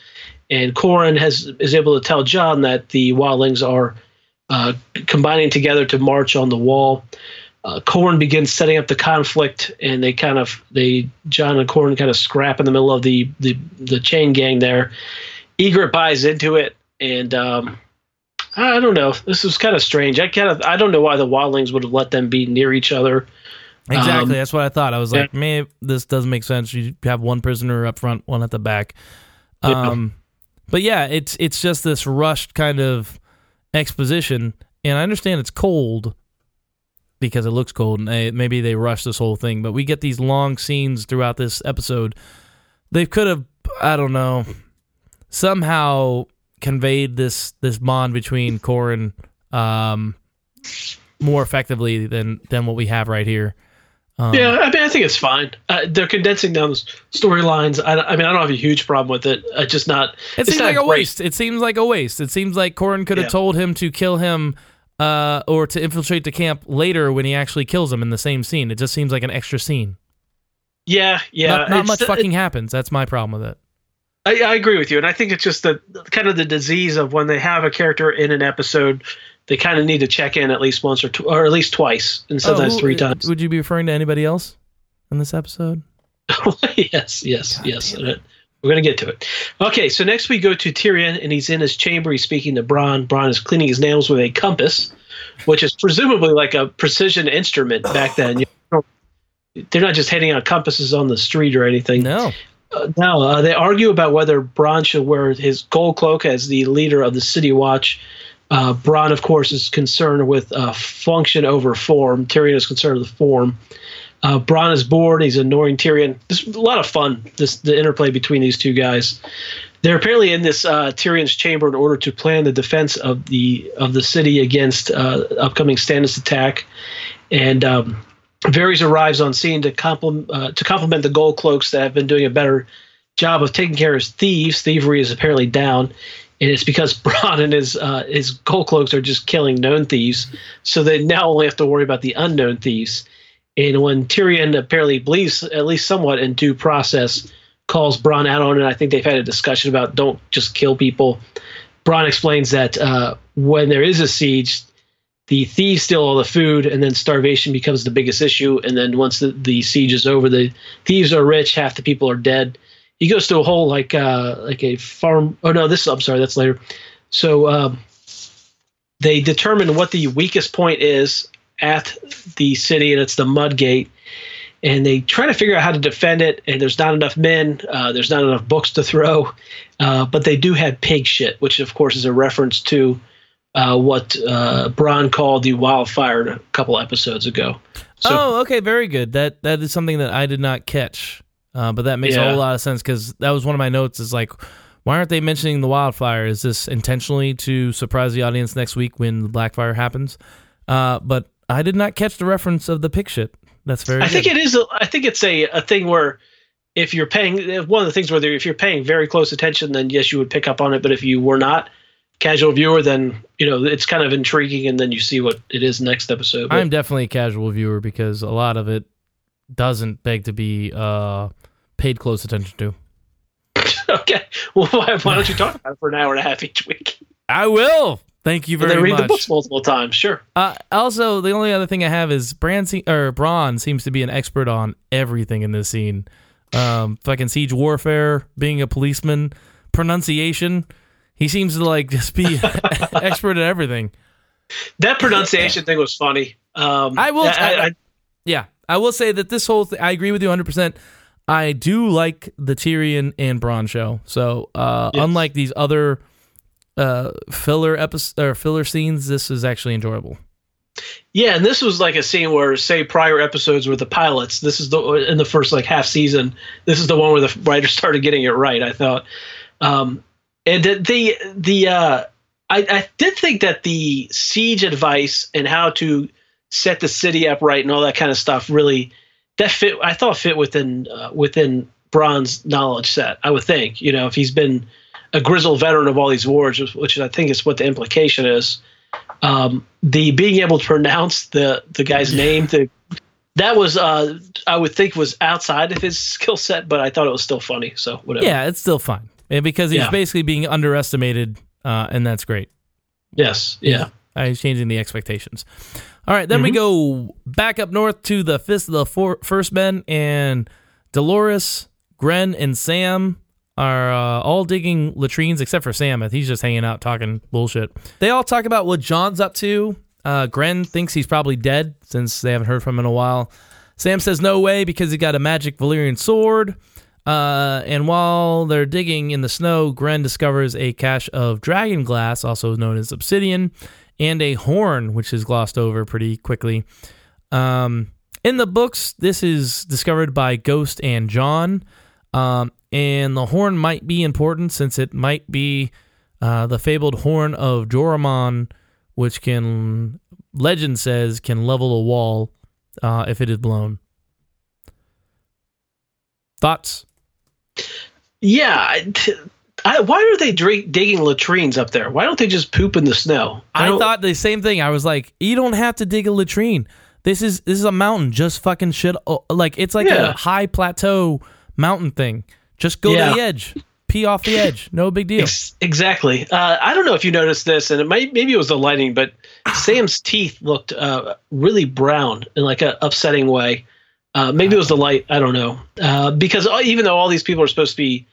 Speaker 2: and Qhorin has is able to tell Jon that the wildlings are uh, combining together to march on the wall. Uh, Qhorin begins setting up the conflict, and they kind of they Jon and Qhorin kind of scrap in the middle of the the, the chain gang there. Ygritte buys into it, and um, I don't know. This was kind of strange. I kind of I don't know why the wildlings would have let them be near each other.
Speaker 1: Exactly.
Speaker 2: Um,
Speaker 1: That's what I thought. I was like, man, this doesn't make sense. You have one prisoner up front, one at the back.
Speaker 2: Yeah.
Speaker 1: Um, but yeah, it's it's just this rushed kind of exposition, and I understand it's cold because it looks cold, and they, maybe they rushed this whole thing. But we get these long scenes throughout this episode. They could have, I don't know, somehow conveyed this this bond between Qhorin um, more effectively than than what we have right here. Um,
Speaker 2: Yeah, I mean, I think it's fine. Uh, they're condensing down the storylines. I, I mean, I don't have a huge problem with it. I just not.
Speaker 1: It seems
Speaker 2: not
Speaker 1: like a
Speaker 2: great.
Speaker 1: waste. It seems like a waste. It seems like Qhorin could have
Speaker 2: Yeah.
Speaker 1: told him to kill him uh, or to infiltrate the camp later when he actually kills him in the same scene. It just seems like an extra scene.
Speaker 2: Yeah, yeah.
Speaker 1: not not much
Speaker 2: it-
Speaker 1: fucking happens. That's my problem with it.
Speaker 2: I, I agree with you, and I think it's just the kind of the disease of when they have a character in an episode, they kind of need to check in at least once or tw- or at least twice, and sometimes
Speaker 1: Oh, who-
Speaker 2: three times.
Speaker 1: Would you be referring to anybody else in this episode?
Speaker 2: yes, yes, yes. Uh, We're gonna get to it. Okay, so next we go to Tyrion, and he's in his chamber. He's speaking to Bronn. Bronn is cleaning his nails with a compass, which is presumably like a precision instrument back then. You know, they're not just handing out compasses on the street or anything.
Speaker 1: No.
Speaker 2: Uh, no, uh, they argue about whether Bronn should wear his gold cloak as the leader of the City Watch. Uh, of course, is concerned with uh, function over form. Tyrion is concerned with the form. Uh, is bored. He's ignoring Tyrion. There's a lot of fun. This the interplay between these two guys. They're apparently in this uh, Tyrion's chamber in order to plan the defense of the of the city against uh, upcoming Stannis attack. And um, Varys arrives on scene to compliment uh, to compliment the gold cloaks that have been doing a better job of taking care of thieves. Thievery is apparently down, and it's because Bronn and his uh, his gold cloaks are just killing known thieves. So they now only have to worry about the unknown thieves. And when Tyrion apparently believes, at least somewhat, in due process, calls Bronn out on it, I think they've had a discussion about don't just kill people. Bronn explains that uh, when there is a siege, the thieves steal all the food, and then starvation becomes the biggest issue. And then once the, the siege is over, the thieves are rich, half the people are dead. He goes to a whole like uh, like a farm. Oh no, this I'm sorry, that's later. So um, they determine what the weakest point is at the city, and it's the Mudgate. And they try to figure out how to defend it, and there's not enough men, uh, there's not enough books to throw, uh, but they do have pig shit, which of course is a reference to uh, what uh, Bronn called the wildfire a couple episodes ago.
Speaker 1: So, oh, okay, very good. That that is something that I did not catch, uh, but that makes yeah. a whole lot of sense because that was one of my notes. Is like, why aren't they mentioning the wildfire? Is this intentionally to surprise the audience next week when the Blackfire happens? Uh, but I did not catch the reference of the pig shit. That's very.
Speaker 2: I good. think it is. A, I think it's a, a thing where if you're paying one of the things where if you're paying very close attention, then yes, you would pick up on it. But if you were not casual viewer, then you know it's kind of intriguing, and then you see what it is next episode.
Speaker 1: But, I'm definitely a casual viewer because a lot of it doesn't beg to be uh, paid close attention to.
Speaker 2: okay, well, why, why don't you talk about it for an hour and a half each week?
Speaker 1: I will. Thank you very
Speaker 2: and
Speaker 1: read
Speaker 2: much. the books multiple times, sure.
Speaker 1: Uh, also, the only other thing I have is Bran se- or Bronn seems to be an expert on everything in this scene. Um, fucking siege warfare, being a policeman, pronunciation. He seems to like just be expert at everything.
Speaker 2: That pronunciation thing was funny. Um,
Speaker 1: I will. I, I, I, yeah, I will say that this whole thing. I agree with you 100. percent I do like the Tyrion and Bronn show. So, uh, yes. unlike these other uh, filler episode or filler scenes, this is actually enjoyable.
Speaker 2: Yeah, and this was like a scene where, say, prior episodes were the pilots. This is the in the first like half season. This is the one where the writers started getting it right. I thought, um, and the the, the uh, I, I did think that the siege advice and how to set the city up right and all that kind of stuff really that fit. I thought fit within uh, within Bronn's knowledge set. I would think, you know, if he's been a grizzled veteran of all these wars, which I think is what the implication is. Um, the being able to pronounce the the guy's name, the that was uh, I would think was outside of his skill set, but I thought it was still funny. So whatever.
Speaker 1: Yeah, it's still fun and because he's yeah. basically being underestimated, uh, and that's great.
Speaker 2: Yes. Yeah.
Speaker 1: Uh, he's changing the expectations. All right, then mm-hmm. we go back up north to the fist of the four, first men, and Dolores, Grenn, and Sam are uh, all digging latrines except for Sam. He's just hanging out talking bullshit. They all talk about what Jon's up to. Uh, Grenn thinks he's probably dead since they haven't heard from him in a while. Sam says no way because he got a magic Valyrian sword. Uh, and while they're digging in the snow, Grenn discovers a cache of dragon glass, also known as obsidian, and a horn, which is glossed over pretty quickly. Um, in the books, this is discovered by Ghost and Jon, Um, and the horn might be important since it might be uh, the fabled horn of Joramun, which can, legend says, can level a wall uh, if it is blown. Thoughts?
Speaker 2: Yeah. I, why are they digging latrines up there? Why don't they just poop in the snow?
Speaker 1: I, I thought the same thing. I was like, you don't have to dig a latrine. This is this is a mountain. Just fucking shit. Like it's like yeah. a high plateau mountain thing. Just go yeah. to the edge, pee off the edge. No big deal. Ex-
Speaker 2: exactly. Uh, I don't know if you noticed this, and it might maybe it was the lighting, but Sam's teeth looked uh, really brown in like an upsetting way. Uh, maybe it was the light. I don't know. Uh, because uh, even though all these people are supposed to be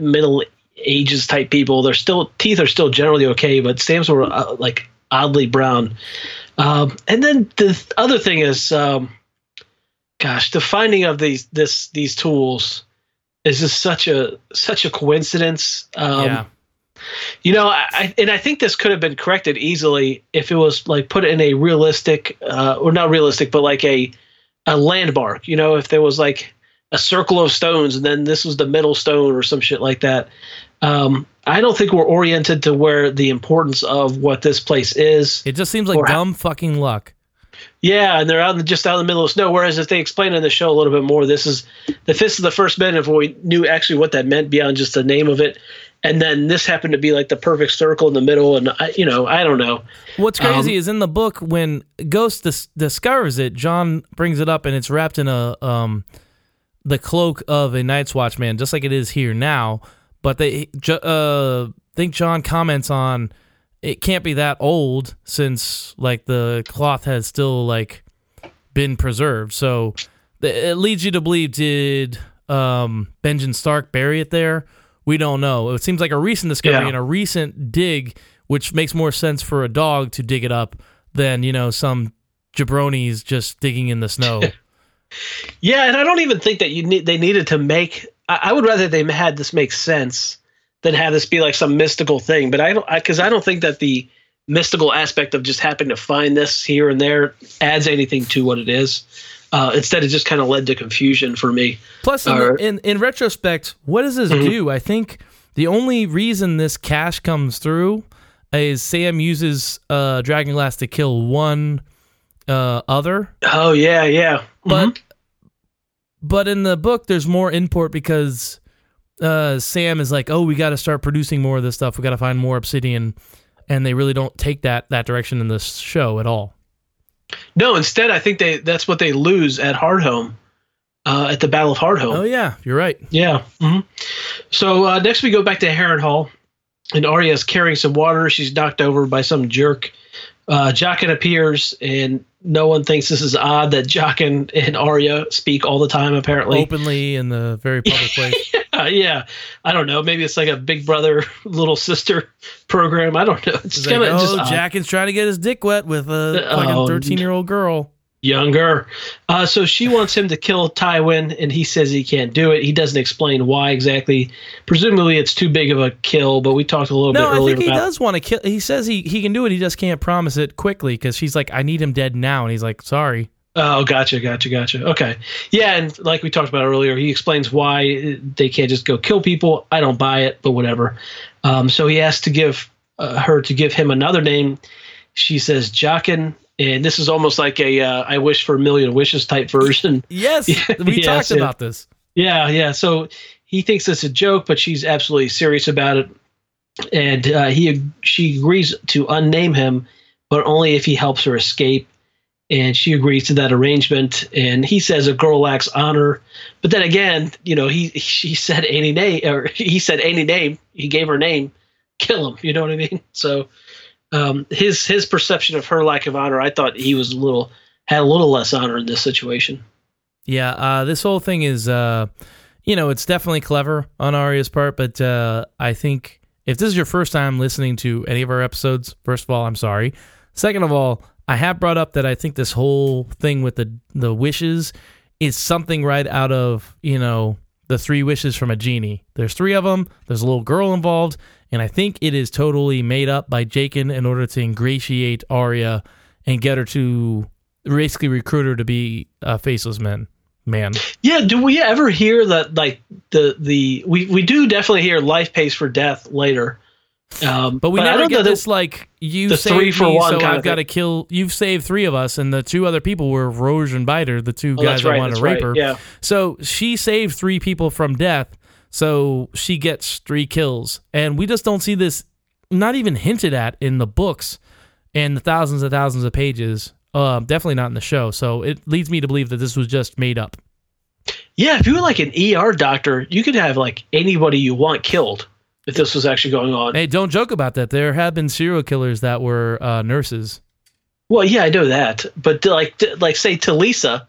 Speaker 2: middle ages type people, their still teeth are still generally okay, but Sam's were uh, like oddly brown. Um, and then the other thing is, um, gosh, the finding of these this these tools is just such a such a coincidence. Um,
Speaker 1: yeah.
Speaker 2: You know, I, and I think this could have been corrected easily if it was like put in a realistic, uh, or not realistic, but like a a landmark. You know, if there was like a circle of stones and then this was the middle stone or some shit like that. Um, I don't think we're oriented to where the importance of what this place is.
Speaker 1: It just seems like dumb fucking luck.
Speaker 2: Yeah, and they're out in the, just out in the middle of snow. Whereas if they explain in the show a little bit more, this is the fist of the first men. If we knew actually what that meant beyond just the name of it, and then this happened to be like the perfect circle in the middle, and I, you know, I don't know.
Speaker 1: What's crazy
Speaker 2: Um,
Speaker 1: is in the book when Ghost dis- discovers it, Jon brings it up and it's wrapped in a um the cloak of a Night's Watchman, just like it is here now. But they uh think Jon comments on it can't be that old since like the cloth has still like been preserved. So it leads you to believe did um Benjen Stark bury it there? We don't know. It seems like a recent discovery
Speaker 2: Yeah.
Speaker 1: and a recent dig, which makes more sense for a dog to dig it up than you know some jabronis just digging in the snow.
Speaker 2: Yeah, and I don't even think that you need they needed to make. I, I would rather they had this make sense than have this be like some mystical thing. But I don't because I, don't think that the mystical aspect of just happening to find this here and there adds anything to what it is. Uh, instead, it just kind of led to confusion for me.
Speaker 1: Plus, in,
Speaker 2: Or-
Speaker 1: in in retrospect, what does this
Speaker 2: Mhm.
Speaker 1: do? I think the only reason this cache comes through is Sam uses uh, Dragon Glass to kill one uh, other,
Speaker 2: Oh yeah, yeah.
Speaker 1: but
Speaker 2: Mhm.
Speaker 1: But in the book, there's more import because uh, Sam is like, "Oh, we got to start producing more of this stuff. We got to find more obsidian," and they really don't take that that direction in this show at all.
Speaker 2: no, instead, I think they that's what they lose at Hardhome, uh, at the Battle of Hardhome.
Speaker 1: Oh yeah, you're right.
Speaker 2: Yeah. hmm So uh, next we go back to Harrenhal, and is carrying some water. She's knocked over by some jerk. Uh, Jaqen appears, and no one thinks this is odd that Jaqen and Arya speak all the time. Apparently,
Speaker 1: Openly in the very public place.
Speaker 2: Uh, yeah. I don't know. Maybe it's like a big brother, little sister program. I don't know. It's
Speaker 1: It's
Speaker 2: kind
Speaker 1: like,
Speaker 2: of just
Speaker 1: oh,
Speaker 2: odd.
Speaker 1: Jack trying to get his dick wet with a
Speaker 2: Oh,
Speaker 1: 13 year old girl.
Speaker 2: Younger. Uh, so she wants him to kill Tywin, and he says he can't do it. He doesn't explain why exactly. Presumably, it's too big of a kill. But we talked a little
Speaker 1: No,
Speaker 2: bit
Speaker 1: I think he
Speaker 2: about.
Speaker 1: does want to kill. He says he, he can do it. He just can't promise it quickly because she's like, I need him dead now. And he's like, sorry.
Speaker 2: Oh, gotcha, gotcha, gotcha. Okay, yeah, and like we talked about earlier, he explains why they can't just go kill people. I don't buy it, but whatever. Um, so he asks to give uh, her to give him another name. She says Jaqen, and this is almost like a uh, "I wish for a million wishes" type version.
Speaker 1: Yes, we
Speaker 2: yes,
Speaker 1: talked about this.
Speaker 2: Yeah, yeah. So he thinks it's a joke, but she's absolutely serious about it, and uh, he she agrees to unname him, but only if he helps her escape. And she agrees to that arrangement. And he says a girl lacks honor, but then again, you know, he she said any name, or he said any name. He gave her name, kill him. You know what I mean? So um, his his perception of her lack of honor, I thought he was a little had a little less honor in this situation.
Speaker 1: Yeah, uh, this whole thing is, uh, you know, it's definitely clever on Arya's part, but uh, I think if this is your first time listening to any of our episodes, first of all, I'm sorry. Second of all, I have brought up that I think this whole thing with the the wishes is something right out of you know the three wishes from a genie. There's three of them. There's a little girl involved, and I think it is totally made up by Jaqen in order to ingratiate Arya and get her to basically recruit her to be a faceless man. Man,
Speaker 2: Yeah, do we ever hear that like the the we we do definitely hear life pays for death later. Um,
Speaker 1: but we
Speaker 2: I
Speaker 1: never get this like you
Speaker 2: the
Speaker 1: saved
Speaker 2: three for
Speaker 1: me,
Speaker 2: one
Speaker 1: so I've got to kill. You've saved three of us, and the two other people were Rorge and Biter, the two
Speaker 2: Oh,
Speaker 1: guys that
Speaker 2: right.
Speaker 1: wanted
Speaker 2: That's
Speaker 1: to rape
Speaker 2: right.
Speaker 1: her.
Speaker 2: Yeah.
Speaker 1: So she saved three people from death, so she gets three kills, and we just don't see this, not even hinted at in the books, and the thousands and thousands of pages. Uh, definitely not in the show. So it leads me to believe that this was just made up.
Speaker 2: Yeah, if you were like an ER doctor, you could have like anybody you want killed if this was actually going on.
Speaker 1: Hey, don't joke about that. There have been serial killers that were uh, nurses.
Speaker 2: Well, yeah, I know that, but like like say Talisa,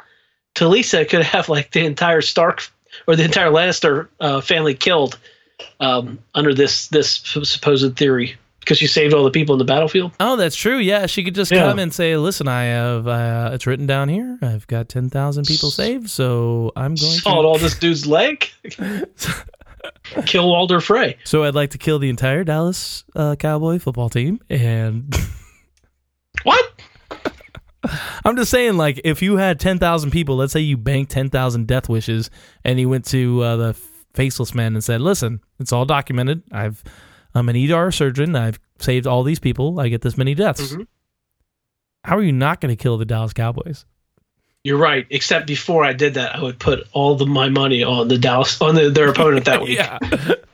Speaker 2: Talisa could have like the entire Stark or the entire Lannister uh, family killed um, under this this supposed theory. because she saved all the people in the battlefield.
Speaker 1: Oh, that's true. Yeah, she could just
Speaker 2: Yeah.
Speaker 1: come and say, "Listen, I have uh, it's written down here. I've got ten thousand people saved, so I'm going
Speaker 2: Sawed
Speaker 1: to."
Speaker 2: all this dude's leg. Kill Walder Frey.
Speaker 1: So I'd like to kill the entire Dallas uh, Cowboy football team, and
Speaker 2: What?
Speaker 1: I'm just saying, like, if you had ten thousand people, let's say you banked ten thousand death wishes, and you went to uh, the faceless man and said, "Listen, it's all documented. I've I'm an ER surgeon. I've saved all these people. I get this many deaths."
Speaker 2: Mhm.
Speaker 1: How are you not going to kill the Dallas Cowboys?
Speaker 2: You're right. Except before I did that, I would put all the my money on the Dallas on the, their opponent that week.
Speaker 1: yeah,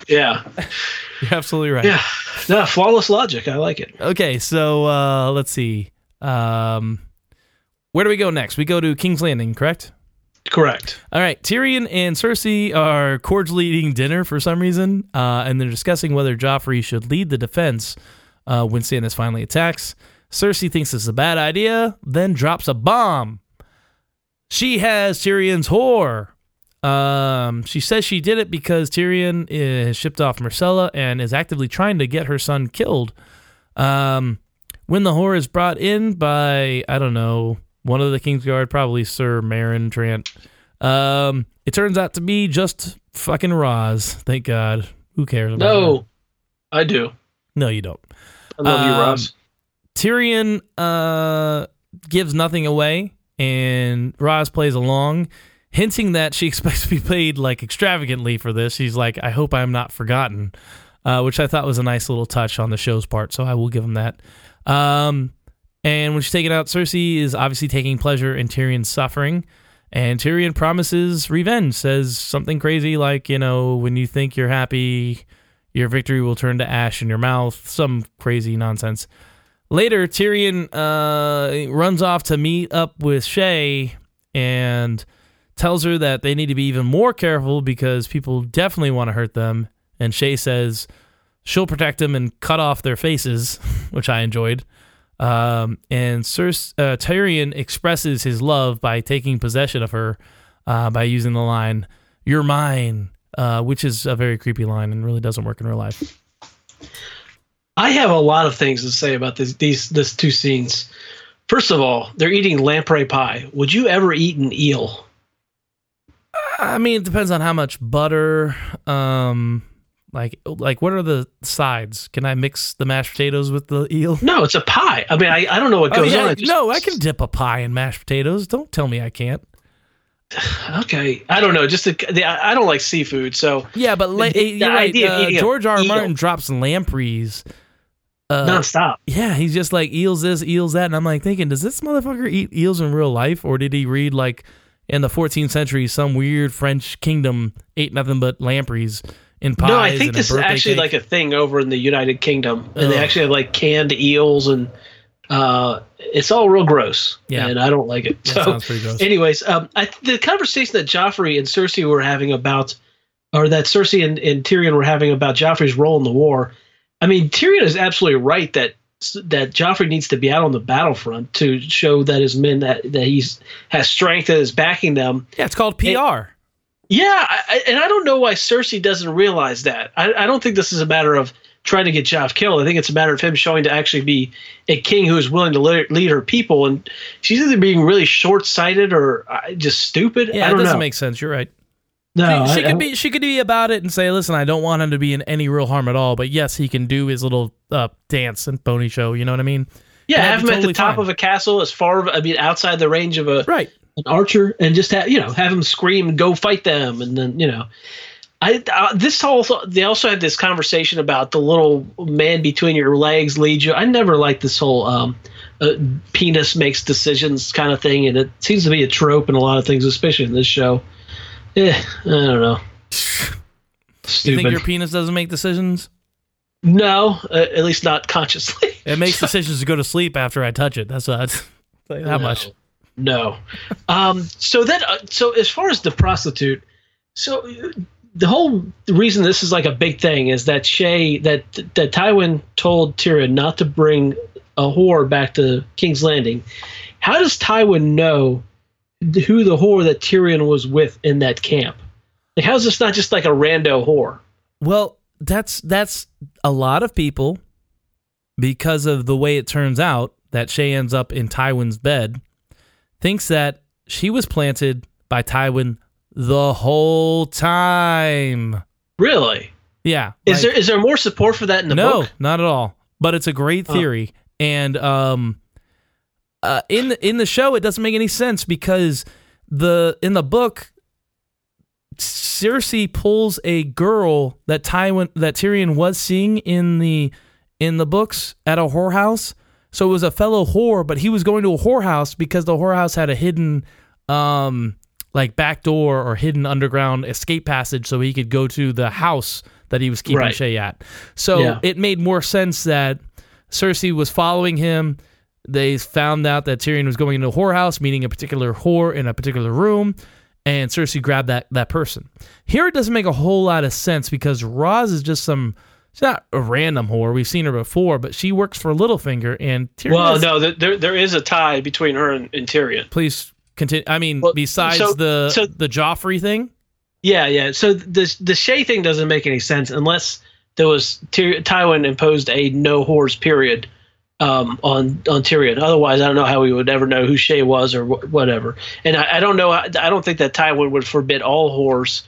Speaker 2: yeah,
Speaker 1: you're absolutely right.
Speaker 2: yeah. No, flawless logic. I like it.
Speaker 1: Okay, so uh, let's see. Um, where do we go next? We go to King's Landing, correct?
Speaker 2: Correct.
Speaker 1: All right, Tyrion and Cersei are cordially eating dinner for some reason, uh, and they're discussing whether Joffrey should lead the defense uh, when Stannis finally attacks. Cersei thinks it's a bad idea, then drops a bomb. She has Tyrion's whore. Um, she says she did it because Tyrion is shipped off Myrcella and is actively trying to get her son killed. Um, when the whore is brought in by, I don't know, one of the Kingsguard, probably Sir Meryn Trant, um, it turns out to be just fucking Roz. Thank God. Who cares about her?
Speaker 2: No, I do.
Speaker 1: No, you don't.
Speaker 2: I love you,
Speaker 1: Um,
Speaker 2: Roz.
Speaker 1: Tyrion uh, gives nothing away, and Roz plays along, hinting that she expects to be paid like extravagantly for this. She's like, "I hope I'm not forgotten," uh, which I thought was a nice little touch on the show's part. So I will give him that. Um, and when she's taken out, Cersei is obviously taking pleasure in Tyrion's suffering. And Tyrion promises revenge, says something crazy like, you know, when you think you're happy, your victory will turn to ash in your mouth, some crazy nonsense. Later, Tyrion uh, runs off to meet up with Shae and tells her that they need to be even more careful because people definitely want to hurt them. And Shae says she'll protect them and cut off their faces, which I enjoyed. Um, and Cersei, uh, Tyrion expresses his love by taking possession of her uh, by using the line "You're mine," uh, which is a very creepy line and really doesn't work in real life.
Speaker 2: I have a lot of things to say about this, these this two scenes. First of all, they're eating lamprey pie. Would you ever eat an eel?
Speaker 1: I mean, it depends on how much butter. Um, like, like what are the sides? Can I mix the mashed potatoes with the eel?
Speaker 2: No, it's a pie. I mean, I, I don't know what
Speaker 1: Oh,
Speaker 2: goes
Speaker 1: yeah,
Speaker 2: on. Just-
Speaker 1: no, I can dip a pie in mashed potatoes. Don't tell me I can't.
Speaker 2: Okay, I don't know. Just the, the I I don't like seafood, so
Speaker 1: Yeah, but la-
Speaker 2: The- the
Speaker 1: right.
Speaker 2: idea
Speaker 1: uh, George R. R. Martin drops lampreys. Uh,
Speaker 2: nonstop.
Speaker 1: yeah, he's just like eels this, eels that, and I'm like thinking, does this motherfucker eat eels in real life, or did he read like in the 14th century some weird French kingdom ate nothing but lampreys in pies?
Speaker 2: No, I think this is actually
Speaker 1: cake?
Speaker 2: like a thing over in the United Kingdom, and they actually have like canned eels, and uh, it's all real gross.
Speaker 1: Yeah.
Speaker 2: and I don't like it.
Speaker 1: That
Speaker 2: so,
Speaker 1: sounds pretty gross.
Speaker 2: anyways, um, I, the conversation that Joffrey and Cersei were having about, or that Cersei and, and Tyrion were having about Joffrey's role in the war. I mean, Tyrion is absolutely right that that Joffrey needs to be out on the battlefront to show that his men that that he's has strength and is backing them.
Speaker 1: yeah, it's called PR.
Speaker 2: Yeah, I, and I don't know why Cersei doesn't realize that. I, I don't think this is a matter of trying to get Joff killed. I think it's a matter of him showing to actually be a king who is willing to lead, lead her people. And she's either being really short sighted or uh, just stupid.
Speaker 1: Yeah, it doesn't
Speaker 2: know.
Speaker 1: make sense. You're right.
Speaker 2: no,
Speaker 1: she, she
Speaker 2: I-
Speaker 1: could be she could be about it and say, "Listen, I don't want him to be in any real harm at all." But yes, he can do his little uh, dance and pony show. You know what I mean?
Speaker 2: yeah, have him at the top
Speaker 1: fine.
Speaker 2: of a castle, as far I mean, outside the range of a
Speaker 1: Right.
Speaker 2: An archer, and just have you know have him scream go fight them, and then you know. I, uh, this whole they also had this conversation about the little man between your legs leads you. I never liked this whole um, uh, penis makes decisions kind of thing, and it seems to be a trope in a lot of things, especially in this show. Eh, I don't know.
Speaker 1: You think your penis doesn't make decisions?
Speaker 2: no, uh, at least not consciously.
Speaker 1: It makes decisions to go to sleep after I touch it. That's you
Speaker 2: No.
Speaker 1: much?
Speaker 2: No. Um, so then, uh, so as far as the prostitute, so the whole reason this is like a big thing is that Shae that that Tywin told Tyrion not to bring a whore back to King's Landing. How does Tywin know who the whore that Tyrion was with in that camp? Like, how is this not just like a rando whore?
Speaker 1: Well, that's that's a lot of people because of the way it turns out that Shae ends up in Tywin's bed, thinks that she was planted by Tywin the whole time.
Speaker 2: Really?
Speaker 1: Yeah.
Speaker 2: Is
Speaker 1: like-
Speaker 2: there is there more support for that in the
Speaker 1: no,
Speaker 2: book?
Speaker 1: No, not at all. But it's a great theory, and um, uh, in the, in the show, it doesn't make any sense because the in the book, Cersei pulls a girl that Tywin that Tyrion was seeing in the in the books at a whorehouse. So it was a fellow whore, but he was going to a whorehouse because the whorehouse had a hidden um like back door or hidden underground escape passage so he could go to the house that he was keeping
Speaker 2: Right.
Speaker 1: Shae at. So
Speaker 2: Yeah.
Speaker 1: it made more sense that Cersei was following him. They found out that Tyrion was going into a whorehouse, meeting a particular whore in a particular room, and Cersei grabbed that that person. Here it doesn't make a whole lot of sense because Roz is just some. She's not a random whore. We've seen her before, but she works for Littlefinger, and Tyrion.
Speaker 2: Well,
Speaker 1: has-
Speaker 2: no, there there is a tie between her and, and Tyrion.
Speaker 1: Please continue. I mean,
Speaker 2: Well,
Speaker 1: besides
Speaker 2: so-
Speaker 1: the
Speaker 2: so-
Speaker 1: the Joffrey thing.
Speaker 2: Yeah, yeah. So the the Shae thing doesn't make any sense unless there was Tyr- Tywin imposed a no whores period um, on on Tyrion. Otherwise, I don't know how we would ever know who Shae was or wh- whatever. And I, I don't know. I, I don't think that Tywin would forbid all whores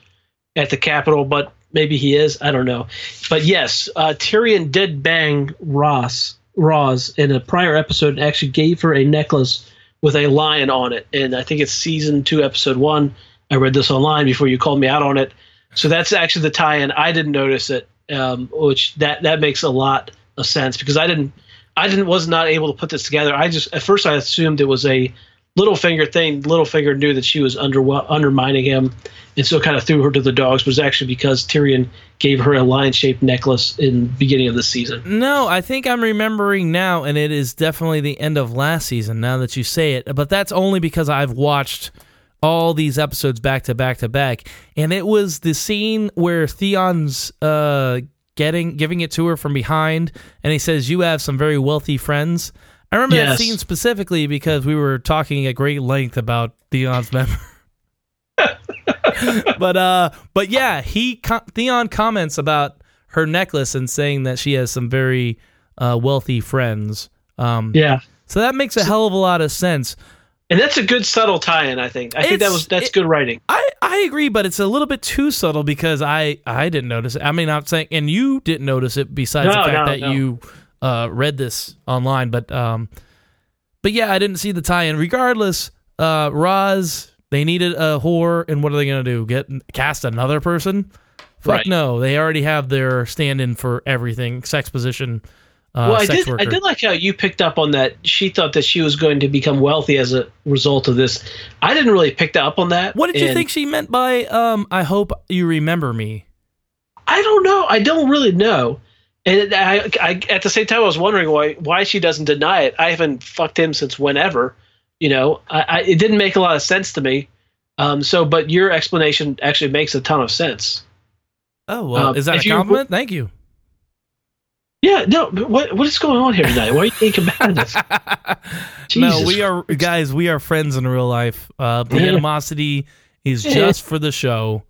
Speaker 2: at the capital, but maybe he is. I don't know. But yes, uh, Tyrion did bang Ross Roz in a prior episode and actually gave her a necklace with a lion on it. And I think it's season two, episode one. I read this online before you called me out on it. So that's actually the tie-in. I didn't notice it, um, which that that makes a lot of sense because I didn't, I didn't was not able to put this together. I just at first I assumed it was a Littlefinger thing. Littlefinger knew that she was under undermining him, and so kind of threw her to the dogs. Was actually because Tyrion gave her a lion-shaped necklace in beginning of the season.
Speaker 1: No, I think I'm remembering now, and it is definitely the end of last season. Now that you say it, but that's only because I've watched all these episodes back to back to back, and it was the scene where Theon's uh, getting giving it to her from behind, and he says, "You have some very wealthy friends." I remember that scene specifically because we were talking at great length about Theon's member. but uh, but yeah, he co- Theon comments about her necklace and saying that she has some very uh, wealthy friends. Um,
Speaker 2: Yeah,
Speaker 1: so that makes a hell of a lot of sense.
Speaker 2: and that's a good subtle tie-in. I think. I think that was that's
Speaker 1: it-
Speaker 2: good writing.
Speaker 1: I, I agree, but it's a little bit too subtle because I, I didn't notice it. I mean, I'm saying, and you didn't notice it besides the fact
Speaker 2: no,
Speaker 1: that
Speaker 2: no.
Speaker 1: you uh, read this online. But um, but yeah, I didn't see the tie-in. Regardless, uh, Roz, they needed a whore, and what are they gonna do? Get cast another person? Fuck
Speaker 2: Right.
Speaker 1: no, they already have their stand-in for everything. Sex position. Uh,
Speaker 2: well, I did.
Speaker 1: worker.
Speaker 2: I did like how you picked up on that. She thought that she was going to become wealthy as a result of this. I didn't really pick up on that.
Speaker 1: What did you think she meant by um, "I hope you remember me"?
Speaker 2: I don't know. I don't really know. And I, I, at the same time, I was wondering why why she doesn't deny it. I haven't fucked him since whenever. You know, I, I, it didn't make a lot of sense to me. Um, so, but your explanation actually makes a ton of sense.
Speaker 1: Oh well,
Speaker 2: Um,
Speaker 1: is that a
Speaker 2: you-
Speaker 1: compliment? Thank you.
Speaker 2: Yeah, no. What what is going on here tonight? Why are you thinking about this?
Speaker 1: no, we are guys. We are friends in real life. Uh, the animosity is
Speaker 2: Yeah.
Speaker 1: just for the show.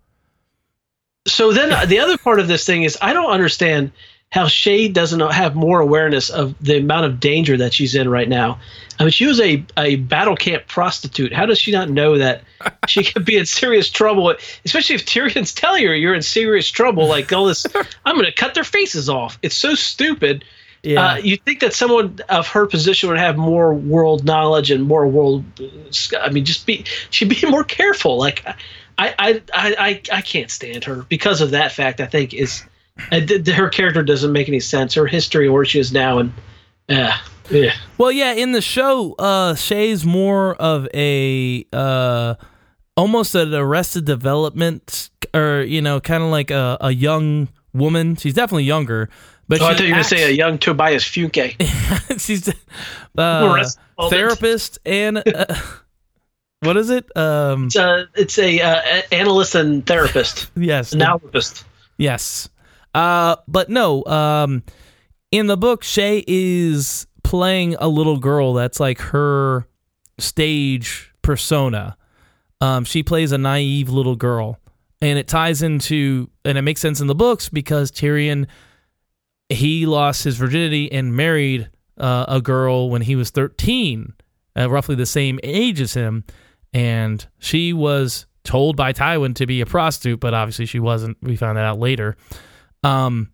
Speaker 2: so then uh, the other part of this thing is I don't understand how Shae doesn't have more awareness of the amount of danger that she's in right now. I mean, she was a, a battle camp prostitute. How does she not know that she could be in serious trouble? Especially if Tyrion's telling her you're in serious trouble. Like all this, I'm going to cut their faces off. It's so stupid.
Speaker 1: Yeah,
Speaker 2: Uh, you think that someone of her position would have more world knowledge and more world? I mean, just be she'd be more careful. Like, I I I I, I can't stand her because of that fact. I think is uh, her character doesn't make any sense. Her history, where she is now, and uh, yeah,
Speaker 1: well, yeah. In the show, uh, Shae's more of a uh, almost an Arrested Development, or you know, kind of like a, a young woman. She's definitely younger, but
Speaker 2: oh, I thought you were going to say a young Tobias Funke.
Speaker 1: she's uh, therapist and uh, what is it? Um,
Speaker 2: It's a it's a uh, a- analyst and therapist,
Speaker 1: yes,
Speaker 2: analyst.
Speaker 1: Yes. Uh, but no, um, in the book, Shae is playing a little girl that's like her stage persona. Um, she plays a naive little girl. And it ties into, and it makes sense in the books because Tyrion he lost his virginity and married uh, a girl when he was 13, uh, roughly the same age as him, and she was told by Tywin to be a prostitute, but obviously she wasn't. We found that out later. Um,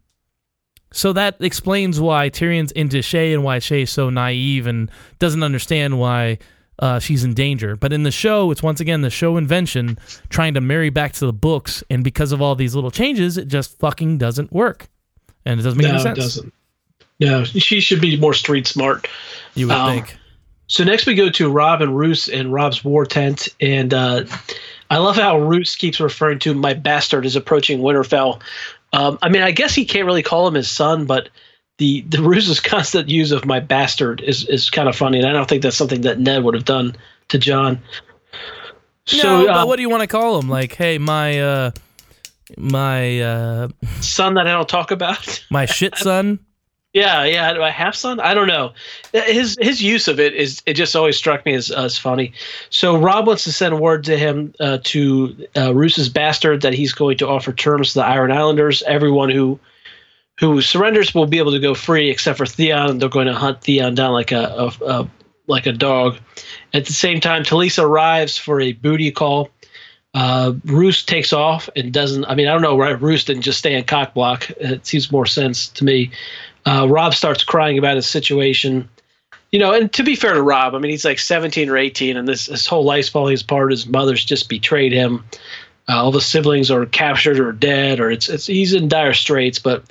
Speaker 1: so that explains why Tyrion's into Shae and why Shae's so naive and doesn't understand why uh, she's in danger. But in the show, it's once again the show invention trying to marry back to the books, and because of all these little changes, it just fucking doesn't work, and it doesn't make
Speaker 2: no,
Speaker 1: any sense.
Speaker 2: it doesn't. No, she should be more street smart.
Speaker 1: You would
Speaker 2: Um,
Speaker 1: think.
Speaker 2: So next we go to Robb and Roose in Robb's war tent, and uh, I love how Roose keeps referring to my bastard is approaching Winterfell. Um, I mean, I guess he can't really call him his son, but the the Roose's constant use of my bastard is is kind of funny, and I don't think that's something that Ned would have done to Jon.
Speaker 1: no,
Speaker 2: uh,
Speaker 1: but what do you want to call him? Like, hey, my uh, my uh,
Speaker 2: son that I don't talk about.
Speaker 1: my shit son.
Speaker 2: Yeah, yeah. Do I have son? I don't know. His his use of it is it just always struck me as, as funny. So Robb wants to send word to him uh, to uh, Roose's bastard that he's going to offer terms to the Iron Islanders. Everyone who who surrenders will be able to go free, except for Theon. They're going to hunt Theon down like a, a, a like a dog. At the same time, Talisa arrives for a booty call. Uh, Roose takes off and doesn't. I mean, I don't know. Right? Roose didn't just stay in cock block. It seems more sense to me. Uh, Robb starts crying about his situation. You know, and to be fair to Robb, I mean, he's like 17 or 18, and this his whole life's falling apart. His mother's just betrayed him. Uh, all the siblings are captured or dead, or it's it's he's in dire straits. But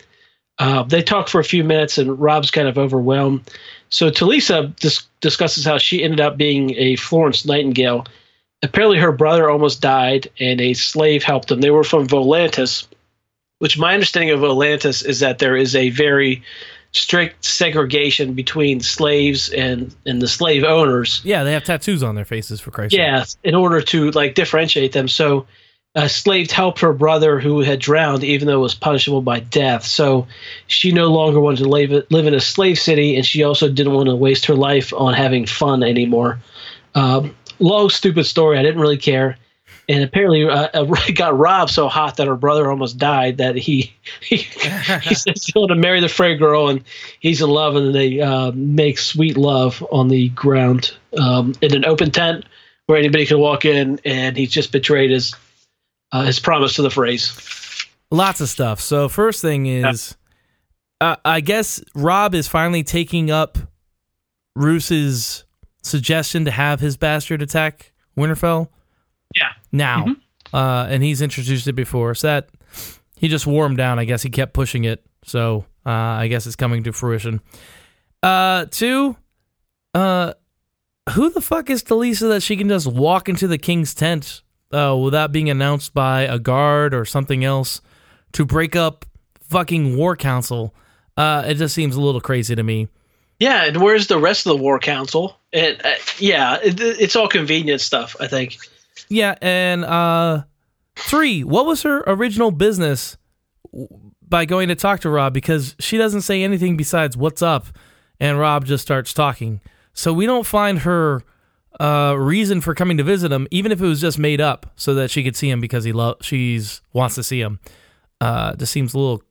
Speaker 2: uh, they talk for a few minutes, and Robb's kind of overwhelmed. So Talisa dis- discusses how she ended up being a Florence Nightingale. Apparently, her brother almost died, and a slave helped him. They were from Volantis, which my understanding of Atlantis is that there is a very strict segregation between slaves and and the slave owners.
Speaker 1: Yeah, they have tattoos on their faces for Christ's sake.
Speaker 2: Yeah, in order to like differentiate them. So a slave helped her brother who had drowned, even though it was punishable by death. So she no longer wanted to live, live in a slave city, and she also didn't want to waste her life on having fun anymore. Um, long, stupid story. I didn't really care. And apparently, uh, got Robb so hot that her brother almost died that he he, he says he wanted to marry the Frey girl, and he's in love, and they uh, make sweet love on the ground um, in an open tent where anybody can walk in, and he's just betrayed his uh, his promise to the Freys.
Speaker 1: Lots of stuff. So first thing is, uh, I guess Robb is finally taking up Roose's suggestion to have his bastard attack Winterfell
Speaker 2: Yeah.
Speaker 1: now, uh, and he's introduced it before. So that he just wore him down. I guess he kept pushing it. So uh, I guess it's coming to fruition. Uh, two, uh, who the fuck is Talisa that she can just walk into the king's tent uh, without being announced by a guard or something else to break up fucking war council? Uh, it just seems a little crazy to me.
Speaker 2: Yeah, and where's the rest of the war council? And uh, yeah, it, it's all convenient stuff. I think.
Speaker 1: Yeah, and uh, three, what was her original business by going to talk to Robb? Because she doesn't say anything besides "What's up," and Robb just starts talking. So we don't find her uh, reason for coming to visit him, even if it was just made up so that she could see him because he lo- she's wants to see him. Uh, just seems a little.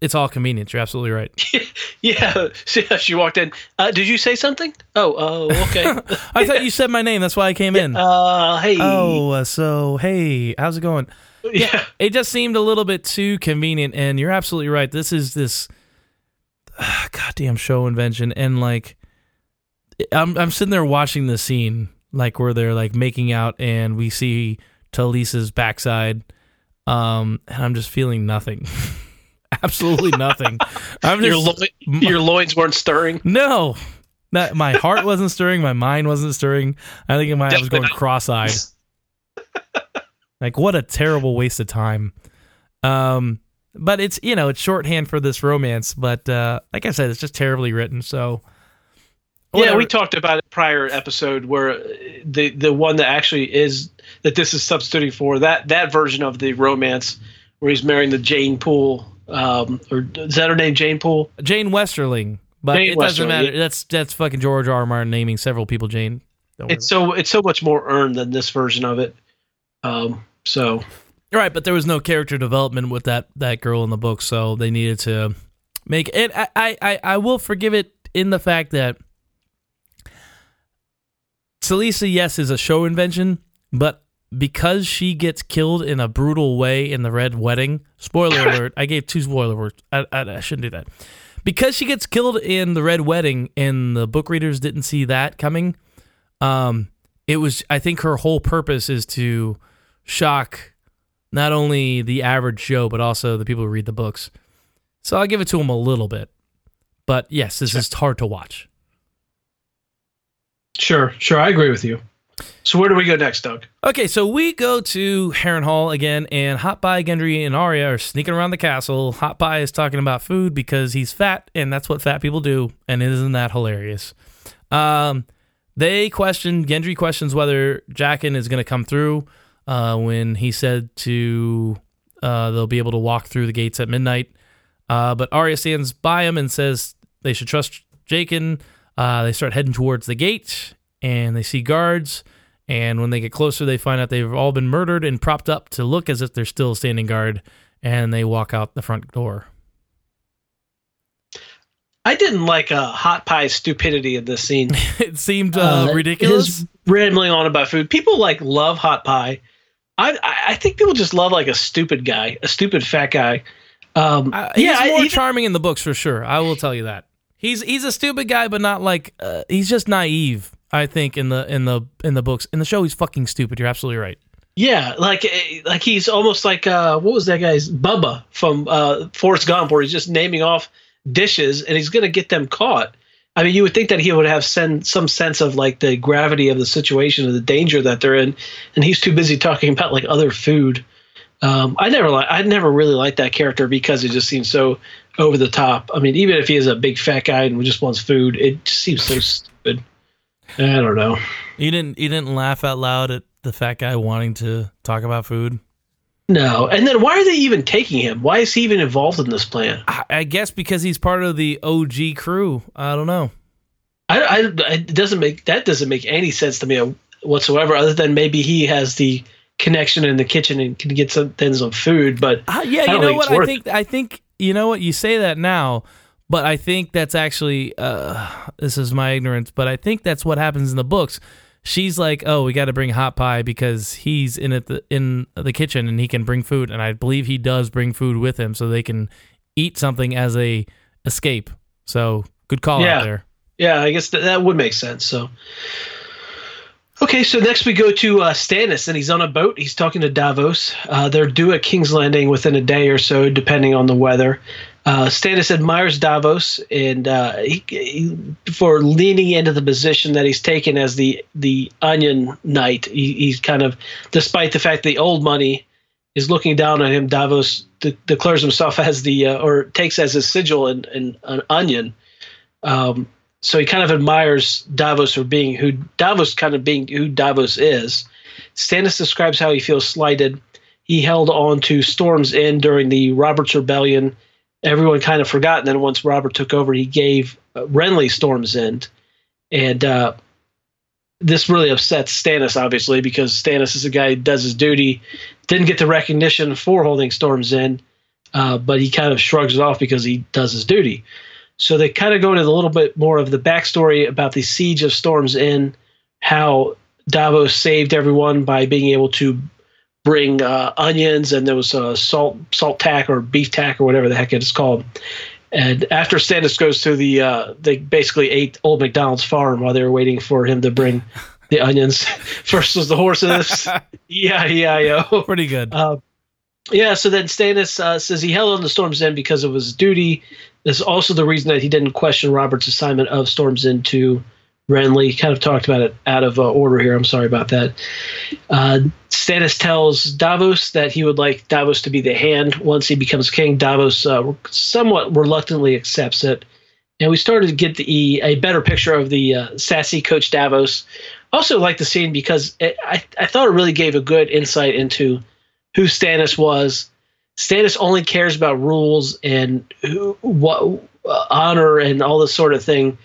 Speaker 1: It's all convenience. You're absolutely right.
Speaker 2: Yeah, she, she walked in. Uh, did you say something? Oh, oh, okay.
Speaker 1: I thought you said my name. That's why I came in.
Speaker 2: uh, hey.
Speaker 1: Oh, uh, so hey, how's it going?
Speaker 2: yeah.
Speaker 1: it just seemed a little bit too convenient and you're absolutely right this is this uh, goddamn show invention and like I'm, I'm sitting there watching the scene like where they're like making out and we see Talisa's backside um and i'm just feeling nothing absolutely nothing i'm
Speaker 2: Your
Speaker 1: just
Speaker 2: lo- your loins weren't stirring.
Speaker 1: no not, my heart wasn't stirring my mind wasn't stirring i think my, i was going cross-eyed like what a terrible waste of time. Um, but it's you know it's shorthand for this romance. But uh, like I said, it's just terribly written. So
Speaker 2: Yeah, we talked about it prior episode where the the one that actually is that this is substituting for that that version of the romance where he's marrying the Jane Poole. Um, or is that her name, Jane Poole?
Speaker 1: Jane Westerling. But
Speaker 2: Jane
Speaker 1: it doesn't
Speaker 2: Westerling,
Speaker 1: matter.
Speaker 2: yeah.
Speaker 1: That's that's fucking George R. R. Martin naming several people Jane. Don't worry
Speaker 2: It's so it's so much more earned than this version of it. Um, so
Speaker 1: Right, but there was no character development with that that girl in the book, so they needed to make it. I, I I will forgive it in the fact that Talisa, yes, is a show invention, but because she gets killed in a brutal way in the Red Wedding. Spoiler alert! I gave two spoiler words. I, I, I shouldn't do that. Because she gets killed in the Red Wedding, and the book readers didn't see that coming. Um, it was. I think her whole purpose is to shock not only the average Joe, but also the people who read the books. So I'll give it to him a little bit. But yes, this is hard to watch.
Speaker 2: Sure, sure. I agree with you. So where do we go next, Doug?
Speaker 1: Okay, so we go to Harrenhal again, and Hot Pie, Gendry, and Arya are sneaking around the castle. Hot Pie is talking about food because he's fat, and that's what fat people do. And isn't that hilarious? Um, they question Gendry questions whether Jaqen is going to come through uh, when he said to uh, they'll be able to walk through the gates at midnight. Uh, but Arya stands by him and says they should trust Jaqen. Uh, they start heading towards the gate, and they see guards. And when they get closer, they find out they've all been murdered and propped up to look as if they're still standing guard. And they walk out the front door.
Speaker 2: I didn't like uh, Hot Pie's stupidity in this scene.
Speaker 1: it seemed uh, ridiculous.
Speaker 2: rambling on about food. People like love Hot Pie. I I think people just love like a stupid guy, a stupid fat guy. Um,
Speaker 1: uh, he's yeah, more I, charming in the books for sure. I will tell you that. He's he's a stupid guy, but not like uh, he's just naive. I think in the in the in the books in the show he's fucking stupid. You're absolutely right.
Speaker 2: Yeah, like eh, like he's almost like uh, what was that guy's Bubba from uh, Forrest Gump, where he's just naming off dishes and he's gonna get them caught. I mean, you would think that he would have sen- some sense of like the gravity of the situation or the danger that they're in, and he's too busy talking about like other food. Um, I never like I never really liked that character because it just seems so over the top. I mean, even if he is a big fat guy and just wants food, it just seems so. I don't know.
Speaker 1: You didn't you didn't laugh out loud at the fat guy wanting to talk about food?
Speaker 2: No. And then why are they even taking him? Why is he even involved in this plan?
Speaker 1: I, I guess because he's part of the OG crew. I don't know.
Speaker 2: I, I, it doesn't make that doesn't make any sense to me whatsoever. Other than maybe he has the connection in the kitchen and can get some things of food. But
Speaker 1: uh, yeah, you know what? I think I think you know what you say that now. But I think that's actually uh, this is my ignorance, but I think that's what happens in the books. She's like, "Oh, we got to bring hot pie because he's in it the, in the kitchen and he can bring food." And I believe he does bring food with him so they can eat something as a escape. So good call
Speaker 2: yeah.
Speaker 1: out there.
Speaker 2: Yeah, I guess th- that would make sense. So Okay, so next we go to uh, Stannis, and he's on a boat. He's talking to Davos. Uh, they're due at King's Landing within a day or so, depending on the weather. Uh, Stannis admires Davos and uh, he, he, for leaning into the position that he's taken as the the Onion Knight. He, he's kind of, despite the fact the old money is looking down on him, Davos de- declares himself as the uh, or takes as his sigil and an, onion. Um, so he kind of admires Davos for being who Davos kind of being who Davos is. Stannis describes how he feels slighted. He held on to Storm's End during the Robert's Rebellion. Everyone kind of forgot. And then once Robert took over, he gave uh, Renly Storm's End. And uh, this really upsets Stannis, obviously, because Stannis is a guy who does his duty, didn't get the recognition for holding Storm's End, uh, but he kind of shrugs it off because he does his duty. So they kind of go into a little bit more of the backstory about the siege of Storm's End, how Davos saved everyone by being able to bring uh, onions and there was a salt salt tack or beef tack or whatever the heck it's called. And after Stannis goes to the, uh, they basically ate Old McDonald's farm while they were waiting for him to bring the onions. First was the horses. yeah, yeah, yeah.
Speaker 1: Pretty good.
Speaker 2: Uh, yeah, so then Stannis uh, says he held on to Storm's End because was his duty. This is also the reason that he didn't question Robert's assignment of Storm's End to Renly. Kind of talked about it out of uh, order here. I'm sorry about that. Uh, Stannis tells Davos that he would like Davos to be the hand once he becomes king. Davos uh, somewhat reluctantly accepts it. And we started to get the, a better picture of the uh, sassy Coach Davos. Also, like the scene because it, I, I thought it really gave a good insight into who Stannis was. Stannis only cares about rules and who, what uh, honor and all this sort of thing.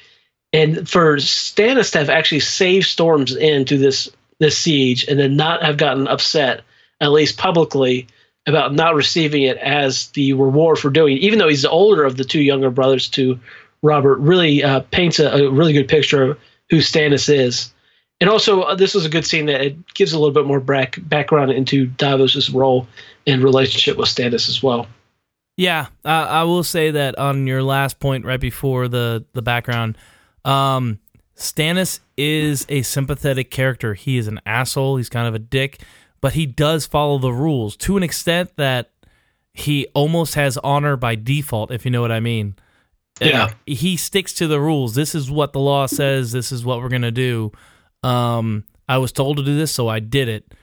Speaker 2: And for Stannis to have actually saved Storm's End through this this siege and then not have gotten upset, at least publicly, about not receiving it as the reward for doing, it, even though he's the older of the two younger brothers to Robert, really uh, paints a, a, really good picture of who Stannis is. And also, uh, this was a good scene that it gives a little bit more back, background into Davos's role and relationship with Stannis as well.
Speaker 1: Yeah, uh, I will say that on your last point, right before the the background, um, Stannis is a sympathetic character. He is an asshole. He's kind of a dick, but he does follow the rules to an extent that he almost has honor by default, if you know what I mean.
Speaker 2: Yeah.
Speaker 1: Uh, he sticks to the rules. This is what the law says. This is what we're going to do. Um, I was told to do this, so I did it.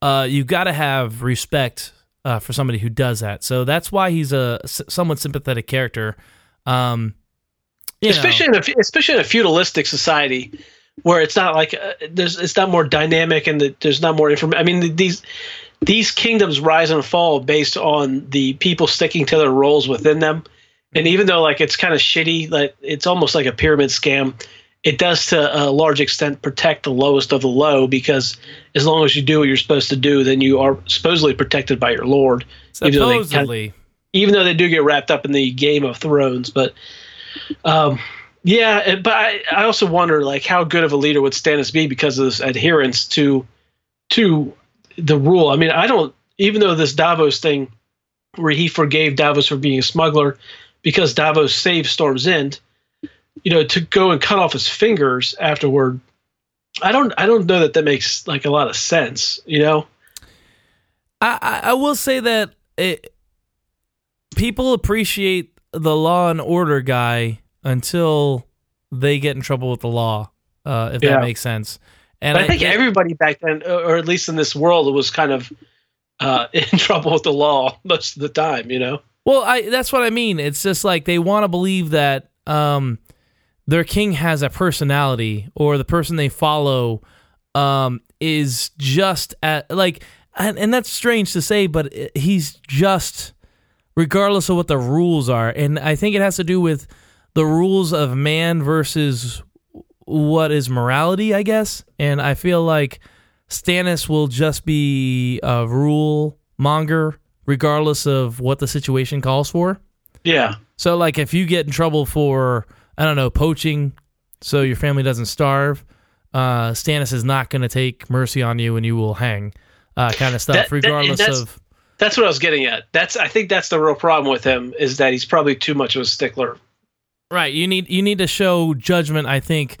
Speaker 1: Uh, you got to have respect uh, for somebody who does that. So that's why he's a somewhat sympathetic character. Um,
Speaker 2: especially know. in a, especially in a feudalistic society where it's not like uh, there's it's not more dynamic and the, there's not more information. I mean these these kingdoms rise and fall based on the people sticking to their roles within them. And even though like it's kind of shitty, like it's almost like a pyramid scam, it does to a large extent protect the lowest of the low because as long as you do what you're supposed to do, then you are supposedly protected by your lord.
Speaker 1: Supposedly.
Speaker 2: Even though they, even though they do get wrapped up in the Game of Thrones, but um, yeah, but I, I also wonder like how good of a leader would Stannis be because of this adherence to to the rule. I mean, I don't even though this Davos thing where he forgave Davos for being a smuggler because Davos saved Storm's End, you know, to go and cut off his fingers afterward. I don't I don't know that that makes like a lot of sense, you know.
Speaker 1: I I will say that it, people appreciate the law and order guy until they get in trouble with the law, uh, if yeah. that makes sense.
Speaker 2: And I, I, think everybody back then, or at least in this world, was kind of uh, in trouble with the law most of the time. You know.
Speaker 1: Well, I that's what I mean. It's just like they want to believe that um, their king has a personality, or the person they follow um, is just at like, and, and that's strange to say, but he's just regardless of what the rules are. And I think it has to do with the rules of man versus what is morality, I guess. And I feel like Stannis will just be a rule monger regardless of what the situation calls for.
Speaker 2: Yeah.
Speaker 1: So like if you get in trouble for I don't know, poaching so your family doesn't starve, uh Stannis is not going to take mercy on you and you will hang. Uh, kind of stuff, that, regardless
Speaker 2: that,
Speaker 1: of
Speaker 2: that's what I was getting at. That's I think that's the real problem with him is that he's probably too much of a stickler.
Speaker 1: Right. You need you need to show judgment, I think,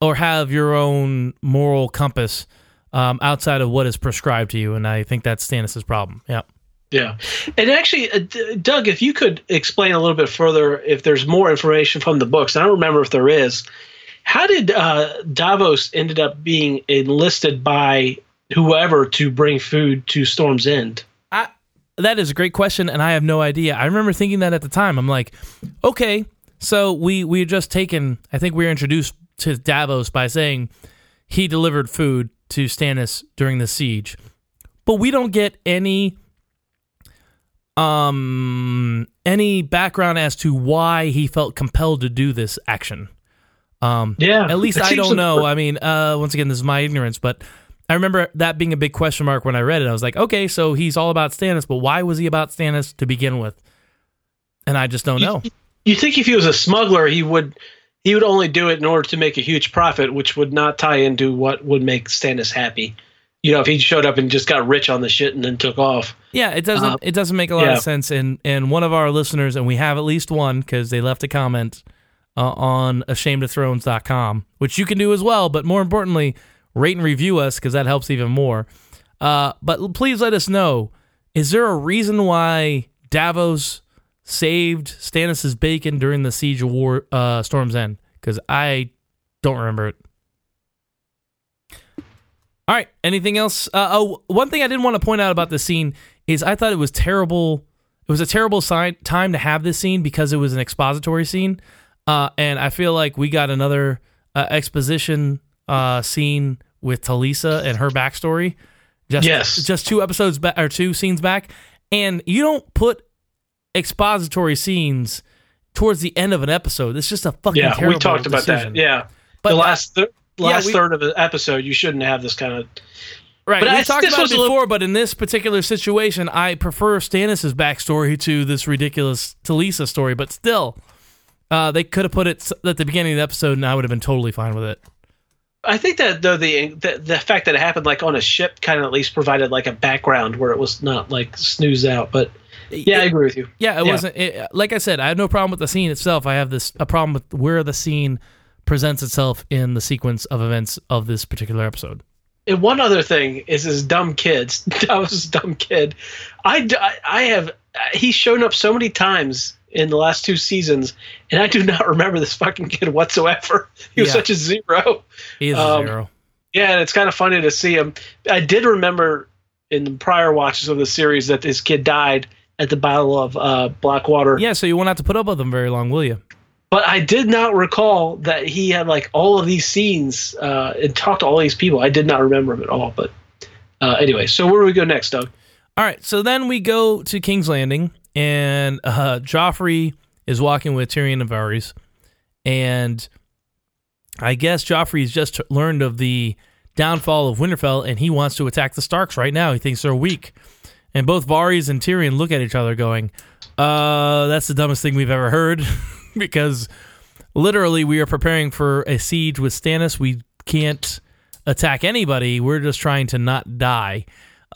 Speaker 1: or have your own moral compass um, outside of what is prescribed to you, and I think that's Stannis's problem. Yeah.
Speaker 2: Yeah, and actually, uh, D- Doug, if you could explain a little bit further, if there's more information from the books, I don't remember if there is. How did uh, Davos ended up being enlisted by whoever to bring food to Storm's End?
Speaker 1: That is a great question, and I have no idea. I remember thinking that at the time. I'm like, okay, so we we had just taken. I think we were introduced to Davos by saying he delivered food to Stannis during the siege, but we don't get any um any background as to why he felt compelled to do this action. Um,
Speaker 2: yeah,
Speaker 1: at least I don't know. I mean, uh, once again, this is my ignorance, but I remember that being a big question mark when I read it. I was like, okay, so he's all about Stannis, but why was he about Stannis to begin with? And I just don't know.
Speaker 2: You, think if he was a smuggler, he would he would only do it in order to make a huge profit, which would not tie into what would make Stannis happy. You know, if he showed up and just got rich on the shit and then took off.
Speaker 1: Yeah, it doesn't. Uh, it doesn't make a lot yeah. of sense. And and one of our listeners, and we have at least one because they left a comment uh, on ashamedofthrones.com, which you can do as well. But more importantly, rate and review us because that helps even more. Uh, but please let us know: is there a reason why Davos saved Stannis's bacon during the siege of War uh, Storm's End? Because I don't remember it. All right. Anything else? Uh, oh, one thing I didn't want to point out about this scene is I thought it was terrible. It was a terrible time to have this scene because it was an expository scene, uh, and I feel like we got another uh, exposition uh, scene with Talisa and her backstory. Just,
Speaker 2: yes.
Speaker 1: just two episodes back or two scenes back, and you don't put expository scenes towards the end of an episode. It's just a fucking
Speaker 2: yeah.
Speaker 1: we
Speaker 2: talked
Speaker 1: about
Speaker 2: that. Yeah, but the last th- last yeah, we, third of the episode, you shouldn't have this kind of
Speaker 1: Right,
Speaker 2: But
Speaker 1: we
Speaker 2: I-
Speaker 1: talked about it before,
Speaker 2: little-
Speaker 1: but in this particular situation, I prefer Stannis' backstory to this ridiculous Talisa story. But still, uh, they could have put it at the beginning of the episode, and I would have been totally fine with it.
Speaker 2: I think that though the, the the fact that it happened like on a ship kind of at least provided like a background where it was not like snoozed out. But yeah, I agree with you.
Speaker 1: Yeah, it
Speaker 2: Yeah.
Speaker 1: wasn't. It, like I said, I have no problem with the scene itself. I have this a problem with where the scene presents itself in the sequence of events of this particular episode.
Speaker 2: And one other thing is his dumb kids. That was his dumb kid. I I have uh, he's shown up so many times in the last two seasons, and I do not remember this fucking kid whatsoever. He was
Speaker 1: Yeah.
Speaker 2: such a zero.
Speaker 1: He is
Speaker 2: Um,
Speaker 1: a zero.
Speaker 2: Yeah, and it's kind of funny to see him. I did remember in the prior watches of the series that this kid died at the Battle of uh, Blackwater.
Speaker 1: Yeah, so you won't have to put up with him very long, will you?
Speaker 2: But I did not recall that he had like all of these scenes uh, and talked to all these people. I did not remember him at all. But uh, anyway, so where do we go next, Doug?
Speaker 1: All right, so then we go to King's Landing, and uh, Joffrey is walking with Tyrion and Varys, and I guess Joffrey's just learned of the downfall of Winterfell, and he wants to attack the Starks right now. He thinks they're weak, and both Varys and Tyrion look at each other, going, "Uh, that's the dumbest thing we've ever heard," because literally we are preparing for a siege with Stannis. We can't attack anybody. We're just trying to not die.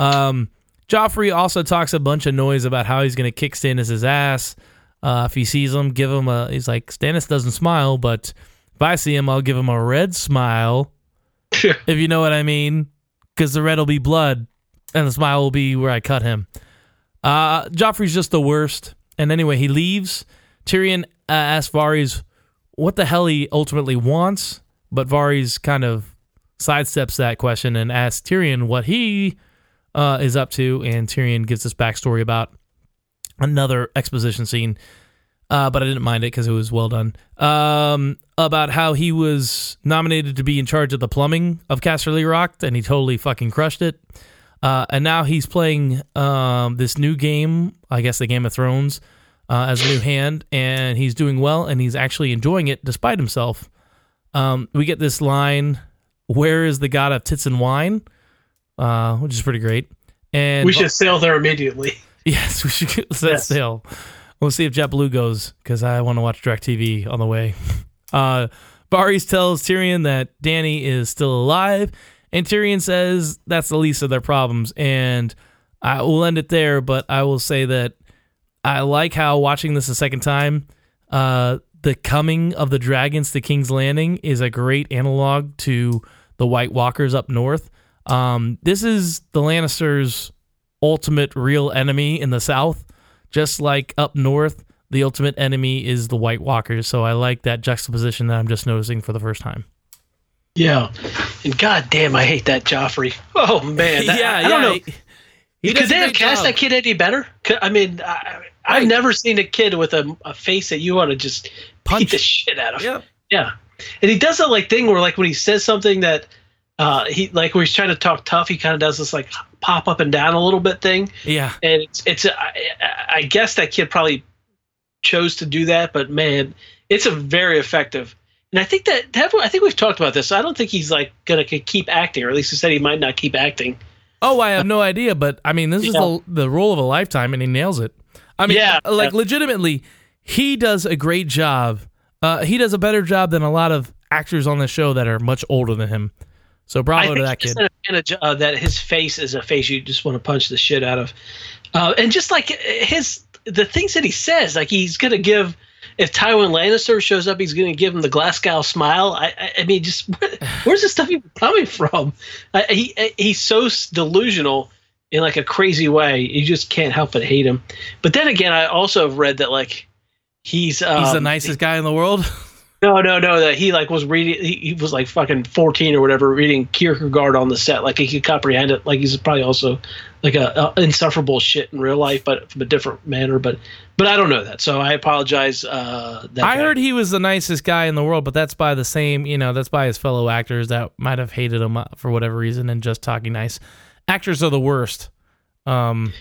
Speaker 1: Um, Joffrey also talks a bunch of noise about how he's going to kick Stannis' ass. Uh, if he sees him, give him a. He's like Stannis doesn't smile, but if I see him, I'll give him a red smile. if you know what I mean, because the red will be blood, and the smile will be where I cut him. Uh, Joffrey's just the worst. And anyway, he leaves. Tyrion uh, asks Varys what the hell he ultimately wants, but Varys kind of sidesteps that question and asks Tyrion what he uh, is up to, and Tyrion gives this backstory about another exposition scene. Uh, but I didn't mind it because it was well done. Um, about how he was nominated to be in charge of the plumbing of Casterly Rock, and he totally fucking crushed it. Uh, and now he's playing um, this new game, I guess the Game of Thrones, uh, as a new hand, and he's doing well, and he's actually enjoying it despite himself. Um, we get this line, "Where is the god of tits and wine?" Uh, which is pretty great. And
Speaker 2: we should sail there immediately.
Speaker 1: Yes, we should set
Speaker 2: Yes.
Speaker 1: sail. We'll see if JetBlue goes because I want to watch DirecTV on the way. Uh, Varys tells Tyrion that Danny is still alive, and Tyrion says that's the least of their problems. And I will end it there, but I will say that I like how watching this a second time, uh, the coming of the dragons to King's Landing is a great analog to the White Walkers up north. Um, this is the Lannisters' ultimate real enemy in the south. Just like up north, the ultimate enemy is the White Walkers. So I like that juxtaposition that I'm just noticing for the first time.
Speaker 2: Yeah, and god damn, I hate that Joffrey. Oh man, that, I, I don't know.
Speaker 1: he- he
Speaker 2: Could they have cast
Speaker 1: job.
Speaker 2: that kid any better? I mean, I, I've
Speaker 1: Right.
Speaker 2: never seen a kid with a, a face that you want to just
Speaker 1: Punch.
Speaker 2: the shit out of.
Speaker 1: Yeah.
Speaker 2: Yeah, and he does that like thing where like when he says something that uh, he like when he's trying to talk tough, he kind of does this like pop up and down a little bit thing,
Speaker 1: Yeah.
Speaker 2: and it's it's I, I guess that kid probably chose to do that, but man, it's a very effective. And I think that have, I think we've talked about this. I don't think he's like gonna keep acting, or at least he said he might not keep acting.
Speaker 1: Oh, I have no idea, but I mean, this is the, the role of a lifetime, and he nails it. I mean,
Speaker 2: Yeah.
Speaker 1: like legitimately, he does a great job. Uh, he does a better job than a lot of actors on the show that are much older than him. So bravo to that kid.
Speaker 2: advantage, uh, that his face is a face you just want to punch the shit out of, uh, and just like his the things that he says, like he's gonna give. If Tywin Lannister shows up, he's going to give him the Glasgow smile. I, I, I mean, just where, where's this stuff even coming from? Uh, he he's so delusional in like a crazy way. You just can't help but hate him. But then again, I also have read that like he's um,
Speaker 1: He's the nicest guy in the world.
Speaker 2: no, no, no. That he like was reading. He, he was like fucking fourteen or whatever, reading Kierkegaard on the set. Like he could comprehend it. Like he's probably also like a, a insufferable shit in real life, but from a different manner. But but I don't know that, so I apologize. Uh, that
Speaker 1: I
Speaker 2: guy.
Speaker 1: heard he was the nicest guy in the world, but that's by the same, you know, that's by his fellow actors that might have hated him uh, for whatever reason and just talking nice. Actors are the worst. Um,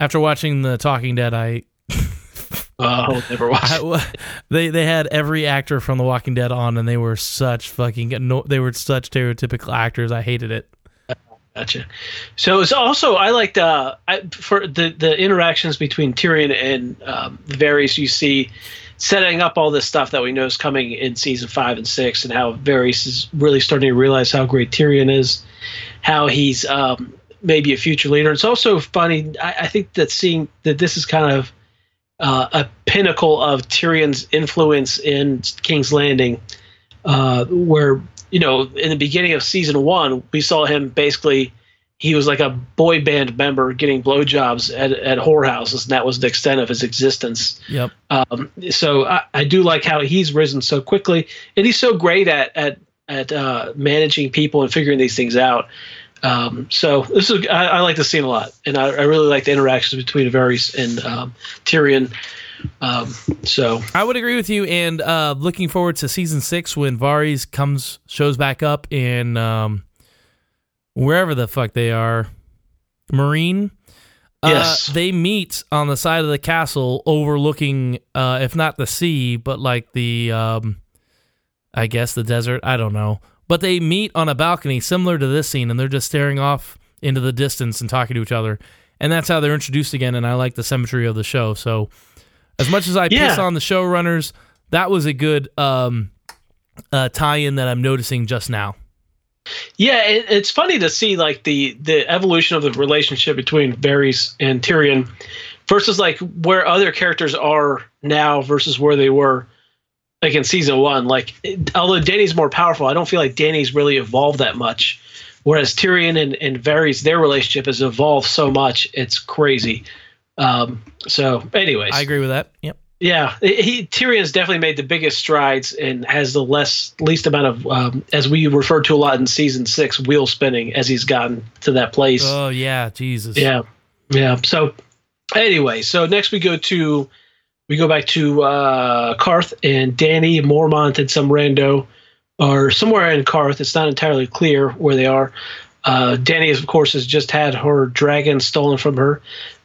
Speaker 1: after watching the Talking Dead, I,
Speaker 2: Oh, I'll never watch.
Speaker 1: I they they had every actor from The Walking Dead on, and they were such fucking no, they were such stereotypical actors. I hated it.
Speaker 2: Gotcha. So it's also I liked uh I, for the the interactions between Tyrion and um, Varys. You see setting up all this stuff that we know is coming in season five and six, and how Varys is really starting to realize how great Tyrion is, how he's um, maybe a future leader. It's also funny. I, I think that seeing that this is kind of uh, a pinnacle of Tyrion's influence in King's Landing, uh, where you know, in the beginning of season one, we saw him basically. He was like a boy band member getting blowjobs at, at whorehouses, and that was the extent of his existence.
Speaker 1: Yep.
Speaker 2: Um, so I, I do like how he's risen so quickly, and he's so great at at at uh, managing people and figuring these things out. Um, so this is I, I, like the scene a lot, and I, I, really like the interactions between Varys and um, Tyrion. Um, so
Speaker 1: I would agree with you, and uh, looking forward to season six when Varys comes shows back up in um, wherever the fuck they are, Meereen.
Speaker 2: Uh, yes,
Speaker 1: they meet on the side of the castle, overlooking, uh, if not the sea, but like the, um, I guess the desert. I don't know, but they meet on a balcony similar to this scene, and they're just staring off into the distance and talking to each other, and that's how they're introduced again. And I like the symmetry of the show, so as much as I yeah. piss on the showrunners, that was a good um, uh, tie-in that I'm noticing just now.
Speaker 2: Yeah, it, it's funny to see like the the evolution of the relationship between Varys and Tyrion versus like where other characters are now versus where they were like in season one. Like, although Danny's more powerful, I don't feel like Danny's really evolved that much. Whereas Tyrion and, and Varys, their relationship has evolved so much, it's crazy. Um, so, anyways,
Speaker 1: I agree with that. Yep.
Speaker 2: Yeah, he Tyrion's definitely made the biggest strides and has the less least amount of, um, as we referred to a lot in season six, wheel spinning as he's gotten to that place.
Speaker 1: Oh yeah, Jesus.
Speaker 2: Yeah, yeah. So, anyway, so next we go to we go back to uh, Qarth and Danny, Mormont and some rando are somewhere in Qarth. It's not entirely clear where they are. Uh, Dany, of course, has just had her dragon stolen from her.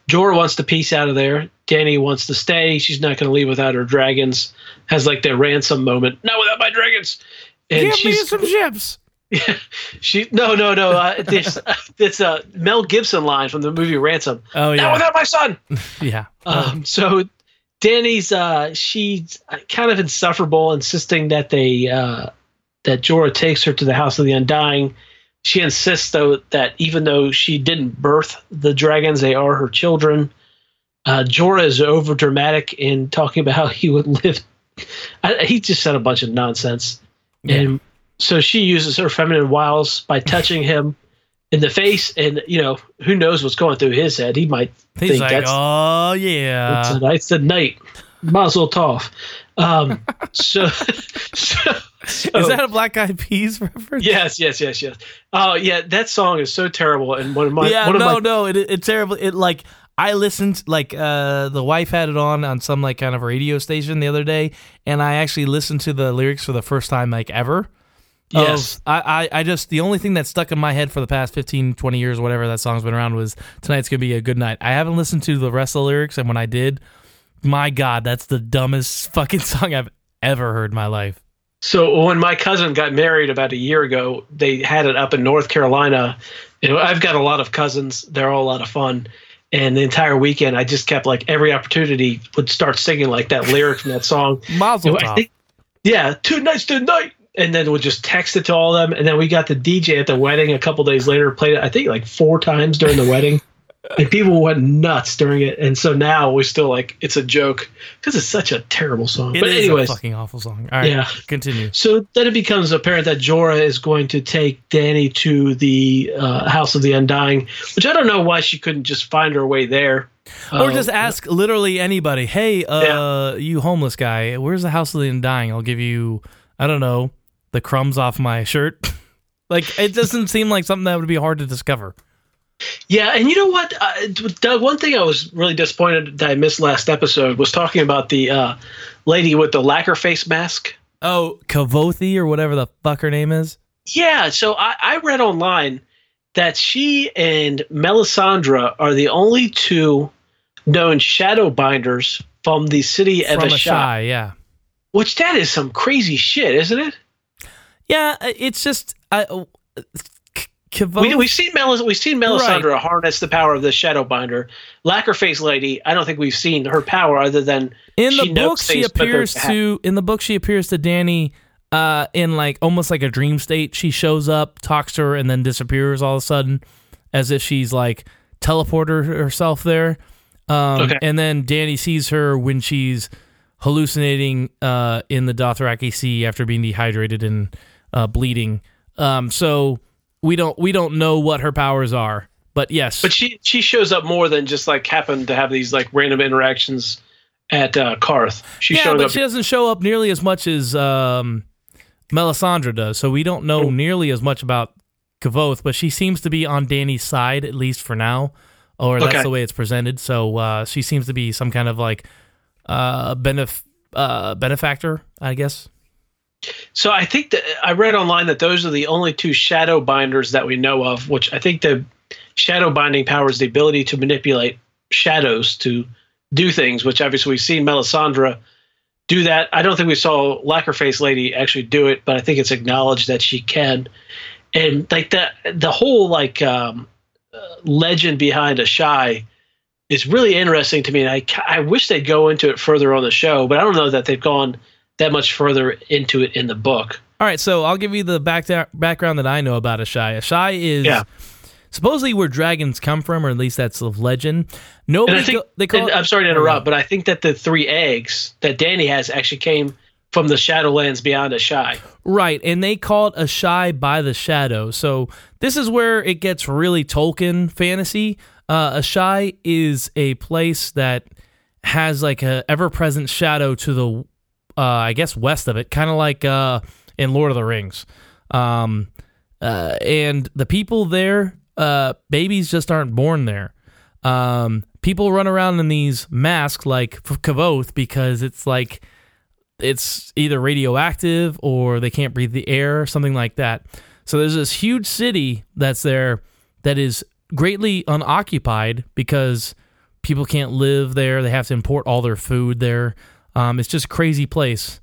Speaker 2: Jorah wants the piece out of there. Danny wants to stay. She's not going to leave without her dragons. Has like that ransom moment. Not without my dragons.
Speaker 1: And Give she's, me some ships.
Speaker 2: Yeah, she no no no. Uh, this it's a Mel Gibson line from the movie Ransom.
Speaker 1: Oh yeah.
Speaker 2: Not without my son.
Speaker 1: yeah.
Speaker 2: Um, so Dany's uh, she's kind of insufferable, insisting that they uh, that Jorah takes her to the House of the Undying she insists though that even though she didn't birth the dragons, they are her children. Uh, Jorah is over dramatic in talking about how he would live. I, he just said a bunch of nonsense, yeah. and so she uses her feminine wiles by touching him in the face, and you know who knows what's going through his head. He might
Speaker 1: He's think like, that's oh yeah,
Speaker 2: it's a night, Mazel Tov. Um, so, so
Speaker 1: so, is that a Black Eyed Peas reference?
Speaker 2: Yes, yes, yes, yes. Oh, yeah, that song is so terrible. And one of my
Speaker 1: yeah,
Speaker 2: no,
Speaker 1: my, no, it, it's terrible. It like I listened like uh the wife had it on on some like kind of radio station the other day, and I actually listened to the lyrics for the first time like ever.
Speaker 2: Yes.
Speaker 1: Of, I, I, I just the only thing that stuck in my head for the past 15, 20 years, whatever that song's been around was tonight's gonna be a good night. I haven't listened to the rest of the lyrics, and when I did, my God, that's the dumbest fucking song I've ever heard in my life.
Speaker 2: So when my cousin got married about a year ago, they had it up in North Carolina. You know, I've got a lot of cousins; they're all a lot of fun. And the entire weekend, I just kept like every opportunity would start singing like that lyric from that song.
Speaker 1: Mazel tov.
Speaker 2: Yeah, two nights tonight, and then would just text it to all of them. And then we got the DJ at the wedding a couple days later, played it I think like four times during the wedding and people went nuts during it. And so now we're still like it's a joke because it's such a terrible song.
Speaker 1: It
Speaker 2: but anyways,
Speaker 1: fucking awful song. All right, yeah, continue.
Speaker 2: So then it becomes apparent that Jorah is going to take Danny to the uh, House of the Undying, which I don't know why she couldn't just find her way there.
Speaker 1: Or uh, just ask literally anybody, "Hey, uh, yeah. you homeless guy, where's the House of the Undying? I'll give you, I don't know, the crumbs off my shirt." like it doesn't seem like something that would be hard to discover.
Speaker 2: Yeah, and you know what, uh, Doug? One thing I was really disappointed that I missed last episode was talking about the uh, lady with the lacquer face mask.
Speaker 1: Oh, Kvothe or whatever the fuck her name is.
Speaker 2: Yeah, so I, I read online that she and Melisandre are the only two known shadow binders from the city of Asshai.
Speaker 1: Yeah,
Speaker 2: which that is some crazy shit, isn't it?
Speaker 1: Yeah, it's just I Kavoth,
Speaker 2: We, we've seen Melis, we've seen Melisandre harness the power of the Shadowbinder. Lacquerface Lady, I don't think we've seen her power other than
Speaker 1: in the book she appears to in the book she appears to Danny uh in like almost like a dream state. She shows up, talks to her, and then disappears all of a sudden, as if she's like teleported herself there. Um,
Speaker 2: Okay.
Speaker 1: And then Danny sees her when she's hallucinating uh, in the Dothraki Sea after being dehydrated and uh, bleeding. Um, so we don't we don't know what her powers are, but yes,
Speaker 2: But she she shows up more than just like happen to have these like random interactions at uh, Qarth. She
Speaker 1: yeah,
Speaker 2: showed
Speaker 1: but
Speaker 2: up.
Speaker 1: she doesn't show up nearly as much as um, Melisandre does. So we don't know nearly as much about Kavoth, but she seems to be on Danny's side at least for now, or that's
Speaker 2: Okay.
Speaker 1: the way it's presented. So uh, she seems to be some kind of like uh, benef- uh, benefactor, I guess.
Speaker 2: So I think that I read online that those are the only two shadow binders that we know of. Which I think the shadow binding power is the ability to manipulate shadows to do things. Which obviously we've seen Melisandre do that. I don't think we saw Lacquerface Lady actually do it, but I think it's acknowledged that she can. And like that, the whole like um, legend behind Asshai is really interesting to me. And I I wish they'd go into it further on the show, but I don't know that they've gone that much further into it in the book.
Speaker 1: All right, so I'll give you the back background that I know about Asshai. Asshai is
Speaker 2: Yeah.
Speaker 1: supposedly where dragons come from, or at least that's the legend. Nobody
Speaker 2: think
Speaker 1: go- they call it-
Speaker 2: I'm sorry to interrupt, but I think that the three eggs that Danny has actually came from the Shadowlands beyond Asshai.
Speaker 1: Right, and they call it Asshai by the shadow. So this is where it gets really Tolkien fantasy. Uh, Asshai is a place that has like a ever-present shadow to the, uh, I guess, west of it, kind of like uh, in Lord of the Rings. Um, uh, and the people there, uh, babies just aren't born there. Um, people run around in these masks like Kavoth because it's like it's either radioactive or they can't breathe the air, something like that. So there's this huge city that's there that is greatly unoccupied because people can't live there. They have to import all their food there. Um, it's just a crazy place.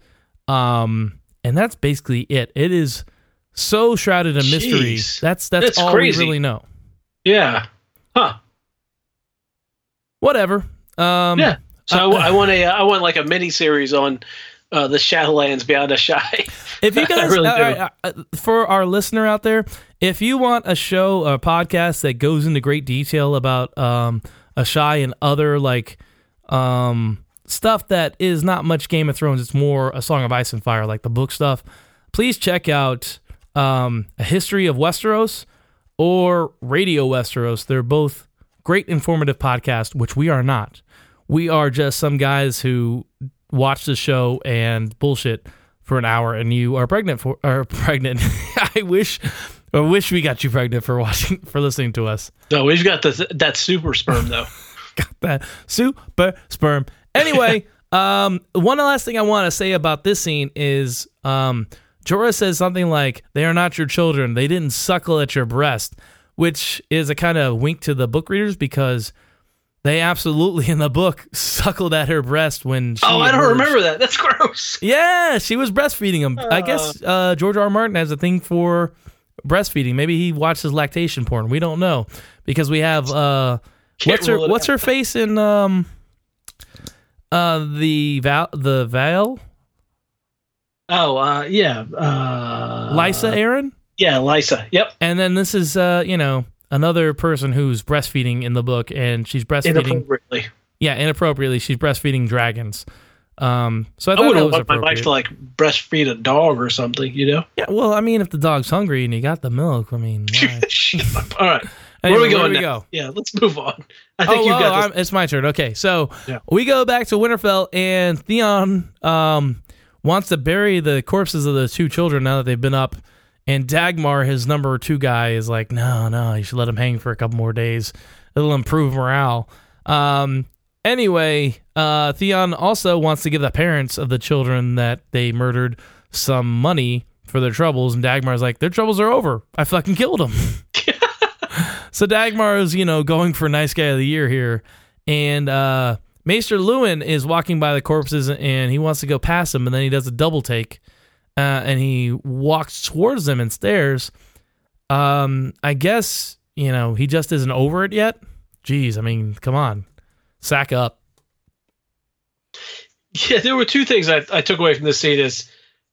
Speaker 1: Um, and that's basically it. It is so shrouded in mystery.
Speaker 2: Jeez.
Speaker 1: That's that's,
Speaker 2: That's
Speaker 1: all
Speaker 2: crazy.
Speaker 1: we really know.
Speaker 2: Yeah. Huh.
Speaker 1: Whatever. Um,
Speaker 2: Yeah. So
Speaker 1: Uh,
Speaker 2: I, I want a I want like a mini series on uh, the Shadowlands beyond Asshai.
Speaker 1: If you guys,
Speaker 2: really
Speaker 1: uh, uh, uh, for our listener out there, if you want a show, a podcast that goes into great detail about um, Asshai and other like um, stuff that is not much Game of Thrones, it's more a Song of Ice and Fire, like the book stuff. Please check out um, a history of Westeros or Radio Westeros. They're both great informative podcasts, which we are not. We are just some guys who watch the show and bullshit for an hour, and you are pregnant for or pregnant. I wish, I wish we got you pregnant for watching for listening to us.
Speaker 2: no, we've got the that super sperm though.
Speaker 1: Got that super sperm. Anyway, um, one last thing I want to say about this scene is, um, Jorah says something like, "They are not your children. They didn't suckle at your breast," which is a kind of wink to the book readers because they absolutely in the book suckled at her breast when. She
Speaker 2: oh, I don't remember that. That's gross.
Speaker 1: Yeah, she was breastfeeding him. I guess uh, George R. R. Martin has a thing for breastfeeding. Maybe he watches lactation porn. We don't know because we have uh, what's her what's
Speaker 2: out.
Speaker 1: her face in um uh the val the Val
Speaker 2: Oh, uh, yeah. Uh,
Speaker 1: Lysa Arryn,
Speaker 2: Yeah, Lysa. Yep.
Speaker 1: and then this is uh you know another person who's breastfeeding in the book, and she's breastfeeding.
Speaker 2: Inappropriately.
Speaker 1: yeah, inappropriately. She's breastfeeding dragons. Um, so I
Speaker 2: I
Speaker 1: would
Speaker 2: have my wife to like breastfeed a dog or something, you know?
Speaker 1: yeah, well, I mean, if the dog's hungry and you got the milk, I mean, why?
Speaker 2: All right.
Speaker 1: Anyway,
Speaker 2: where are we
Speaker 1: where
Speaker 2: going
Speaker 1: do we go?
Speaker 2: Yeah, let's move on. I think
Speaker 1: oh,
Speaker 2: you've
Speaker 1: oh,
Speaker 2: got
Speaker 1: I'm- it's my turn. Okay, so
Speaker 2: Yeah.
Speaker 1: we go back to Winterfell, and Theon um, wants to bury the corpses of the two children now that they've been up. And Dagmer, his number two guy, is like, no, no, you should let him hang for a couple more days. It'll improve morale. Um, anyway, uh, Theon also wants to give the parents of the children that they murdered some money for their troubles, and Dagmer's like, their troubles are over. I fucking killed them. So Dagmer is, you know, going for nice guy of the year here, and uh, Maester Luwin is walking by the corpses, and he wants to go past them, and then he does a double take, uh, and he walks towards them and stares. Um, I guess you know he just isn't over it yet. Jeez, I mean, come on, sack up.
Speaker 2: Yeah, there were two things I, I took away from this scene. Is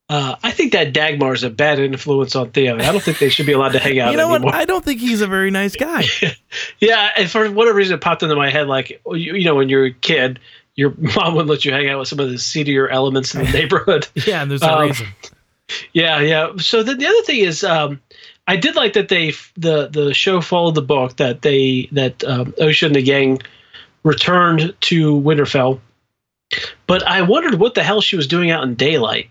Speaker 2: uh, I think that Dagmer is a bad influence on Theo. I don't think they should be allowed to hang out.
Speaker 1: you know
Speaker 2: anymore.
Speaker 1: what? I don't think he's a very nice guy.
Speaker 2: yeah, and for whatever reason, it popped into my head like you, you know when you're a kid, your mom would let you hang out with some of the seedier elements in the neighborhood.
Speaker 1: yeah, and there's a
Speaker 2: Um,
Speaker 1: reason.
Speaker 2: Yeah, yeah. So then the other thing is, um, I did like that they the the show followed the book that they that um, Osha and the gang returned to Winterfell, but I wondered what the hell she was doing out in daylight.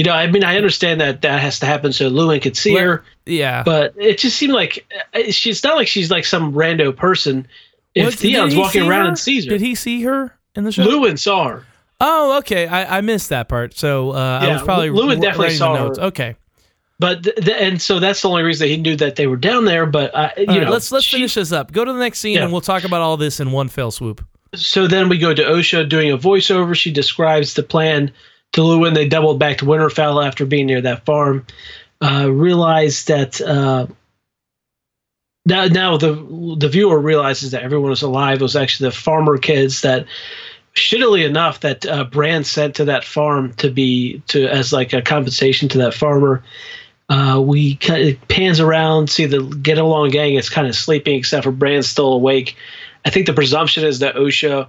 Speaker 2: You know, I mean, I understand that that has to happen so Luwin could see her,
Speaker 1: Yeah.
Speaker 2: but it just seemed like uh, she's not like she's like some rando person. If
Speaker 1: What-
Speaker 2: Theon's walking around
Speaker 1: her?
Speaker 2: and sees her,
Speaker 1: Did he see her in the show?
Speaker 2: Luwin saw her.
Speaker 1: Oh, okay. I, I missed that part. So uh, I was probably Luwin
Speaker 2: definitely saw
Speaker 1: the
Speaker 2: her.
Speaker 1: Okay.
Speaker 2: But th- th- and so that's the only reason that he knew that they were down there. But uh, you
Speaker 1: right,
Speaker 2: know,
Speaker 1: let's let's
Speaker 2: she-
Speaker 1: finish this up. Go to the next scene,
Speaker 2: Yeah.
Speaker 1: and we'll talk about all this in one fell swoop.
Speaker 2: so then we go to Osha doing a voiceover. She describes the plan to Luwin. They doubled back to Winterfell after being near that farm. Uh, realized that uh, now now the the viewer realizes that everyone was alive. It was actually the farmer kids that. Shittily enough, that uh, Bran sent to that farm to be to as like a compensation to that farmer. Uh, we kind of pans around, see the get along gang is kind of sleeping, except for Bran's still awake. I think the presumption is that Osha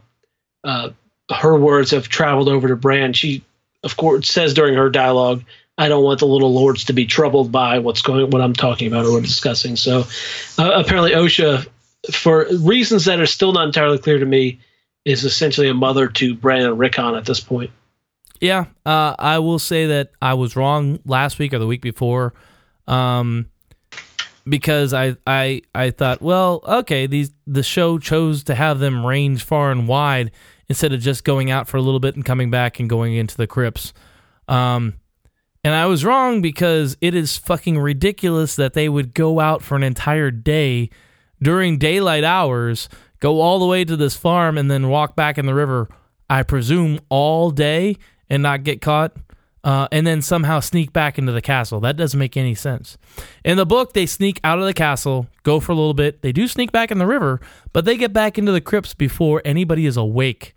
Speaker 2: uh, her words have traveled over to Bran. She, of course, says during her dialogue, "I don't want the little lords to be troubled by what's going, what I'm talking about or what we're discussing." So, uh, apparently, Osha, for reasons that are still not entirely clear to me, is essentially a mother to Bran and Rickon at this point.
Speaker 1: Yeah, uh, I will say that I was wrong last week or the week before, um, because I I I thought, well, okay, these the show chose to have them range far and wide instead of just going out for a little bit and coming back and going into the crypts. Um, and I was wrong because it is fucking ridiculous that they would go out for an entire day during daylight hours, go all the way to this farm, and then walk back in the river. I presume all day and not get caught, uh, and then somehow sneak back into the castle. That doesn't make any sense. In the book, they sneak out of the castle, go for a little bit. They do sneak back in the river, but they get back into the crypts before anybody is awake,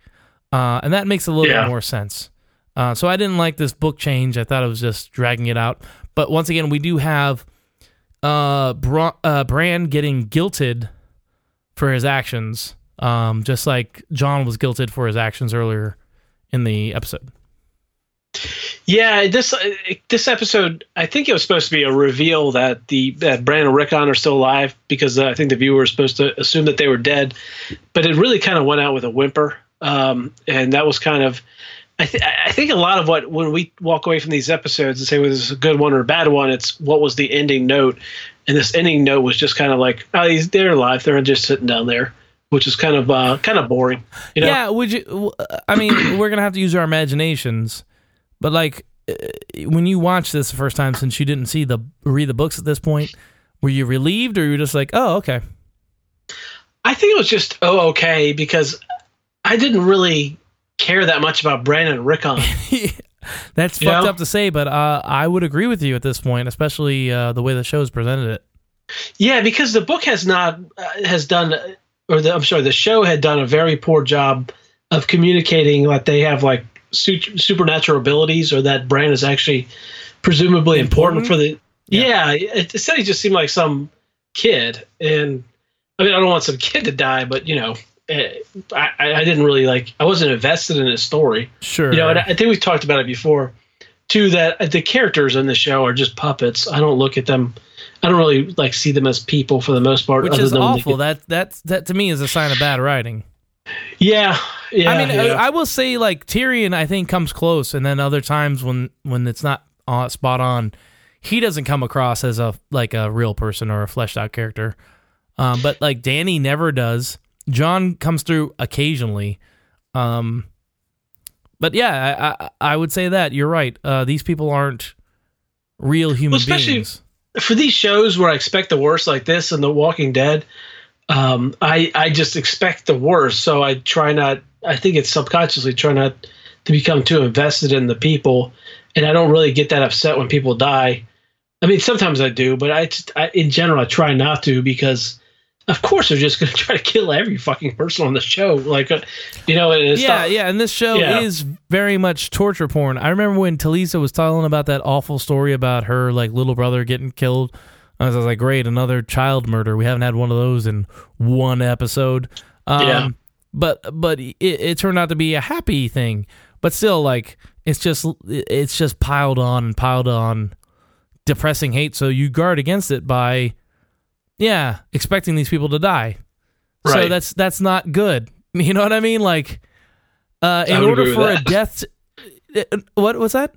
Speaker 1: uh, and that makes a little
Speaker 2: Yeah.
Speaker 1: bit more sense. Uh, so I didn't like this book change. I thought it was just dragging it out. But once again, we do have uh, Bra- uh, Bran getting guilted for his actions, um, just like Jon was guilted for his actions earlier in the episode.
Speaker 2: Yeah, this uh, this episode, I think it was supposed to be a reveal that the that Bran and Rickon are still alive because uh, I think the viewer was supposed to assume that they were dead, but it really kind of went out with a whimper, um, and that was kind of. I, th- I think a lot of what when we walk away from these episodes and say whether it's a good one or a bad one, it's what was the ending note, and this ending note was just kind of like, oh, these they're alive, they're just sitting down there, which is kind of uh, kind of boring, you know.
Speaker 1: Yeah, would you? I mean, we're gonna have to use our imaginations, but like uh, when you watch this the first time, since you didn't see the read the books at this point, were you relieved or you were just like, oh, okay?
Speaker 2: I think it was just oh okay because I didn't really care that much about Brandon and Rickon.
Speaker 1: That's
Speaker 2: You
Speaker 1: fucked
Speaker 2: know?
Speaker 1: up to say, but uh, I would agree with you at this point, especially uh, the way the show's presented it.
Speaker 2: yeah, because the book has not uh, has done or the, I'm sorry, the show had done a very poor job of communicating that they have like su- supernatural abilities or that Bran is actually presumably important,
Speaker 1: Important?
Speaker 2: for the yeah. it, instead he just seemed like some kid and I mean I don't want some kid to die, but you know. I, I didn't really like. I wasn't invested in his story.
Speaker 1: Sure.
Speaker 2: You know, and I think we've talked about it before, too. That the characters in the show are just puppets. I don't look at them. I don't really like see them as people for the most part.
Speaker 1: which is awful.
Speaker 2: get-
Speaker 1: That that that to me is a sign of bad writing.
Speaker 2: yeah, yeah.
Speaker 1: I mean,
Speaker 2: yeah.
Speaker 1: I, I will say like Tyrion, I think comes close, and then other times when when it's not uh, spot on, he doesn't come across as a like a real person or a fleshed out character. Um, but like Danny never does. Jon comes through occasionally. Um, but yeah, I, I I would say that you're right. Uh, these people aren't real human
Speaker 2: Well, especially-
Speaker 1: beings.
Speaker 2: for these shows where I expect the worst, like this and The Walking Dead, um, I I just expect the worst. So I try not. I think it's subconsciously try not to become too invested in the people, and I don't really get that upset when people die. I mean, sometimes I do, but I, just, I in general I try not to because, of course, they're just going to try to kill every fucking person on the show. Like, uh, you know,
Speaker 1: yeah,
Speaker 2: not-
Speaker 1: yeah. And this show
Speaker 2: Yeah.
Speaker 1: is very much torture porn. I remember when Talisa was telling about that awful story about her like little brother getting killed. I was, I was like, great, another child murder. We haven't had one of those in one episode. Um,
Speaker 2: Yeah.
Speaker 1: But but it, it turned out to be a happy thing. But still, like it's just it's just piled on and piled on depressing hate. So you guard against it by yeah expecting these people to die. So that's that's not good. You know what I mean? Like, uh, in order for a death, to, uh, what was that?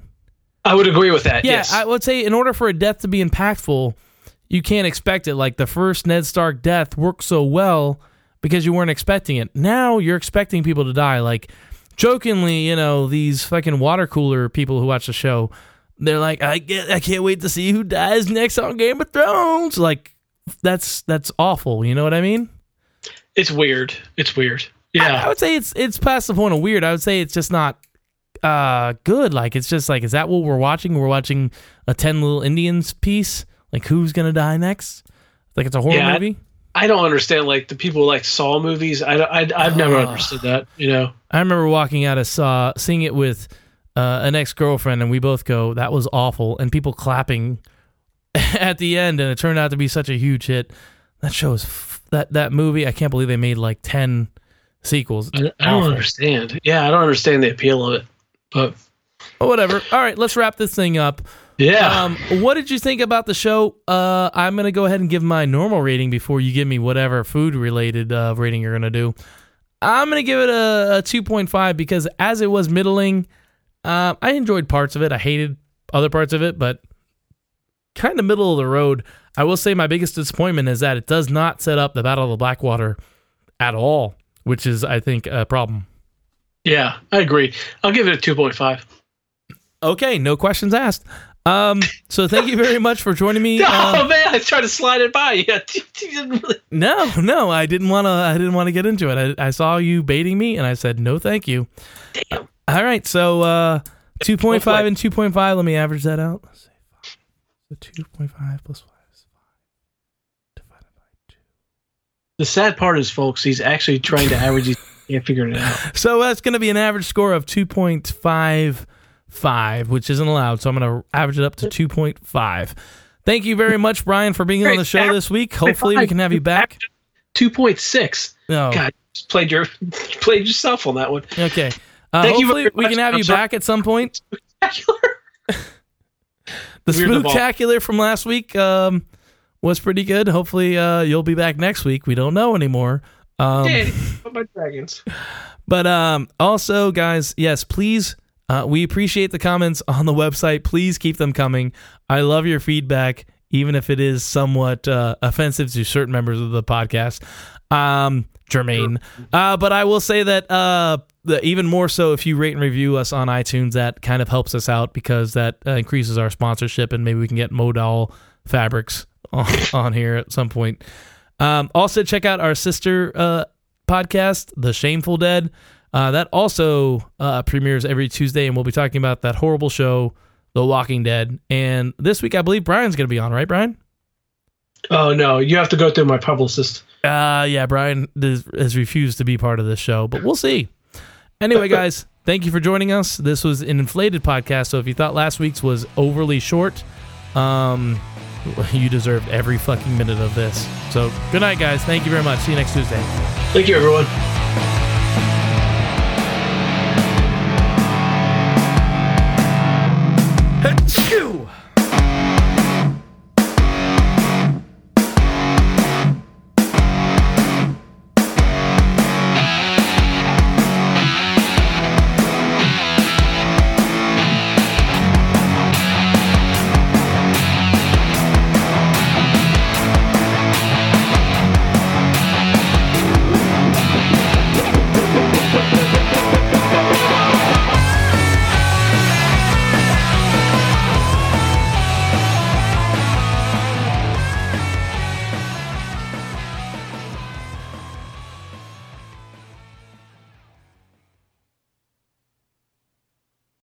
Speaker 2: I would agree with that.
Speaker 1: Yeah,
Speaker 2: yes.
Speaker 1: I would say in order for a death to be impactful, you can't expect it. Like the first Ned Stark death worked so well because you weren't expecting it. Now you're expecting people to die. Like jokingly, you know, these fucking water cooler people who watch the show, they're like, I get, I can't wait to see who dies next on Game of Thrones. Like that's that's awful. You know what I mean?
Speaker 2: it's weird. It's weird.
Speaker 1: I, I would say it's it's past the point of weird. I would say it's just not uh good. Like it's just like is that what we're watching? We're watching a Ten Little Indians piece. Like who's gonna die next? Like it's a horror
Speaker 2: Yeah,
Speaker 1: movie.
Speaker 2: I don't understand like the people who like Saw movies. I, I I've never
Speaker 1: Ugh.
Speaker 2: understood that. You know.
Speaker 1: I remember walking out of Saw, seeing it with uh, an ex girlfriend, and we both go, "That was awful," and people clapping at the end, and it turned out to be such a huge hit. That show is f- that that movie. I can't believe they made like ten sequels.
Speaker 2: I, I don't understand. Yeah, I don't understand the appeal of it. But
Speaker 1: But whatever. All right, let's wrap this thing up.
Speaker 2: yeah,
Speaker 1: Um, what did you think about the show? Uh, I'm gonna go ahead and give my normal rating before you give me whatever food related uh, rating you're gonna do. I'm gonna give it a, a 2.5 because as it was middling, uh, I enjoyed parts of it. I hated other parts of it, but kind of middle of the road. I will say my biggest disappointment is that it does not set up the Battle of the Blackwater at all, which is I think a problem.
Speaker 2: yeah, I agree. I'll give it a two point five.
Speaker 1: Okay, no questions asked. Um, so thank you very much for joining me. uh,
Speaker 2: oh man, I tried to slide it by you. really.
Speaker 1: No, no, I didn't want to. I didn't want to get into it. I, I saw you baiting me, and I said no, thank you.
Speaker 2: Damn.
Speaker 1: All right, so uh, two point five and two point five. Let me average that out. So two point five plus five is five divided by two.
Speaker 2: The sad part is, folks, he's actually trying to average. He can't figure it out.
Speaker 1: So that's going to be an average score of two point five five, which isn't allowed. So I'm going to average it up to two point five. Thank you very much, Brian, for being on the show this week. Hopefully, we can have you back.
Speaker 2: Two point six.
Speaker 1: No,
Speaker 2: God, you just played your played yourself on that one.
Speaker 1: okay. Uh,
Speaker 2: Thank you
Speaker 1: hopefully,
Speaker 2: very
Speaker 1: we can have
Speaker 2: I'm
Speaker 1: you
Speaker 2: sorry.
Speaker 1: back at some point.
Speaker 2: Spectacular.
Speaker 1: The
Speaker 2: Weird of all.
Speaker 1: spooktacular from last week um, was pretty good. Hopefully, uh, you'll be back next week. We don't know anymore. Um,
Speaker 2: Daddy, what dragons?
Speaker 1: But um, also, guys, yes, please. Uh, we appreciate the comments on the website. Please keep them coming. I love your feedback, even if it is somewhat uh, offensive to certain members of the podcast. Um, Jermaine. Uh, but I will say that uh, the, even more so if you rate and review us on iTunes, that kind of helps us out because that uh, increases our sponsorship and maybe we can get Modal fabrics on, on here at some point. Um, also, check out our sister uh, podcast, The Shameful Dead. Uh, that also uh, premieres every Tuesday, and we'll be talking about that horrible show, The Walking Dead. And this week, I believe Brian's going to be on, right, Brian?
Speaker 2: Oh no, you have to go through my publicist.
Speaker 1: Uh, yeah, Brian has, has refused to be part of this show, but we'll see. Anyway, guys, thank you for joining us. This was an inflated podcast, so if you thought last week's was overly short, um, you deserved every fucking minute of this. So, good night, guys. Thank you very much. See you next Tuesday.
Speaker 2: Thank you, everyone.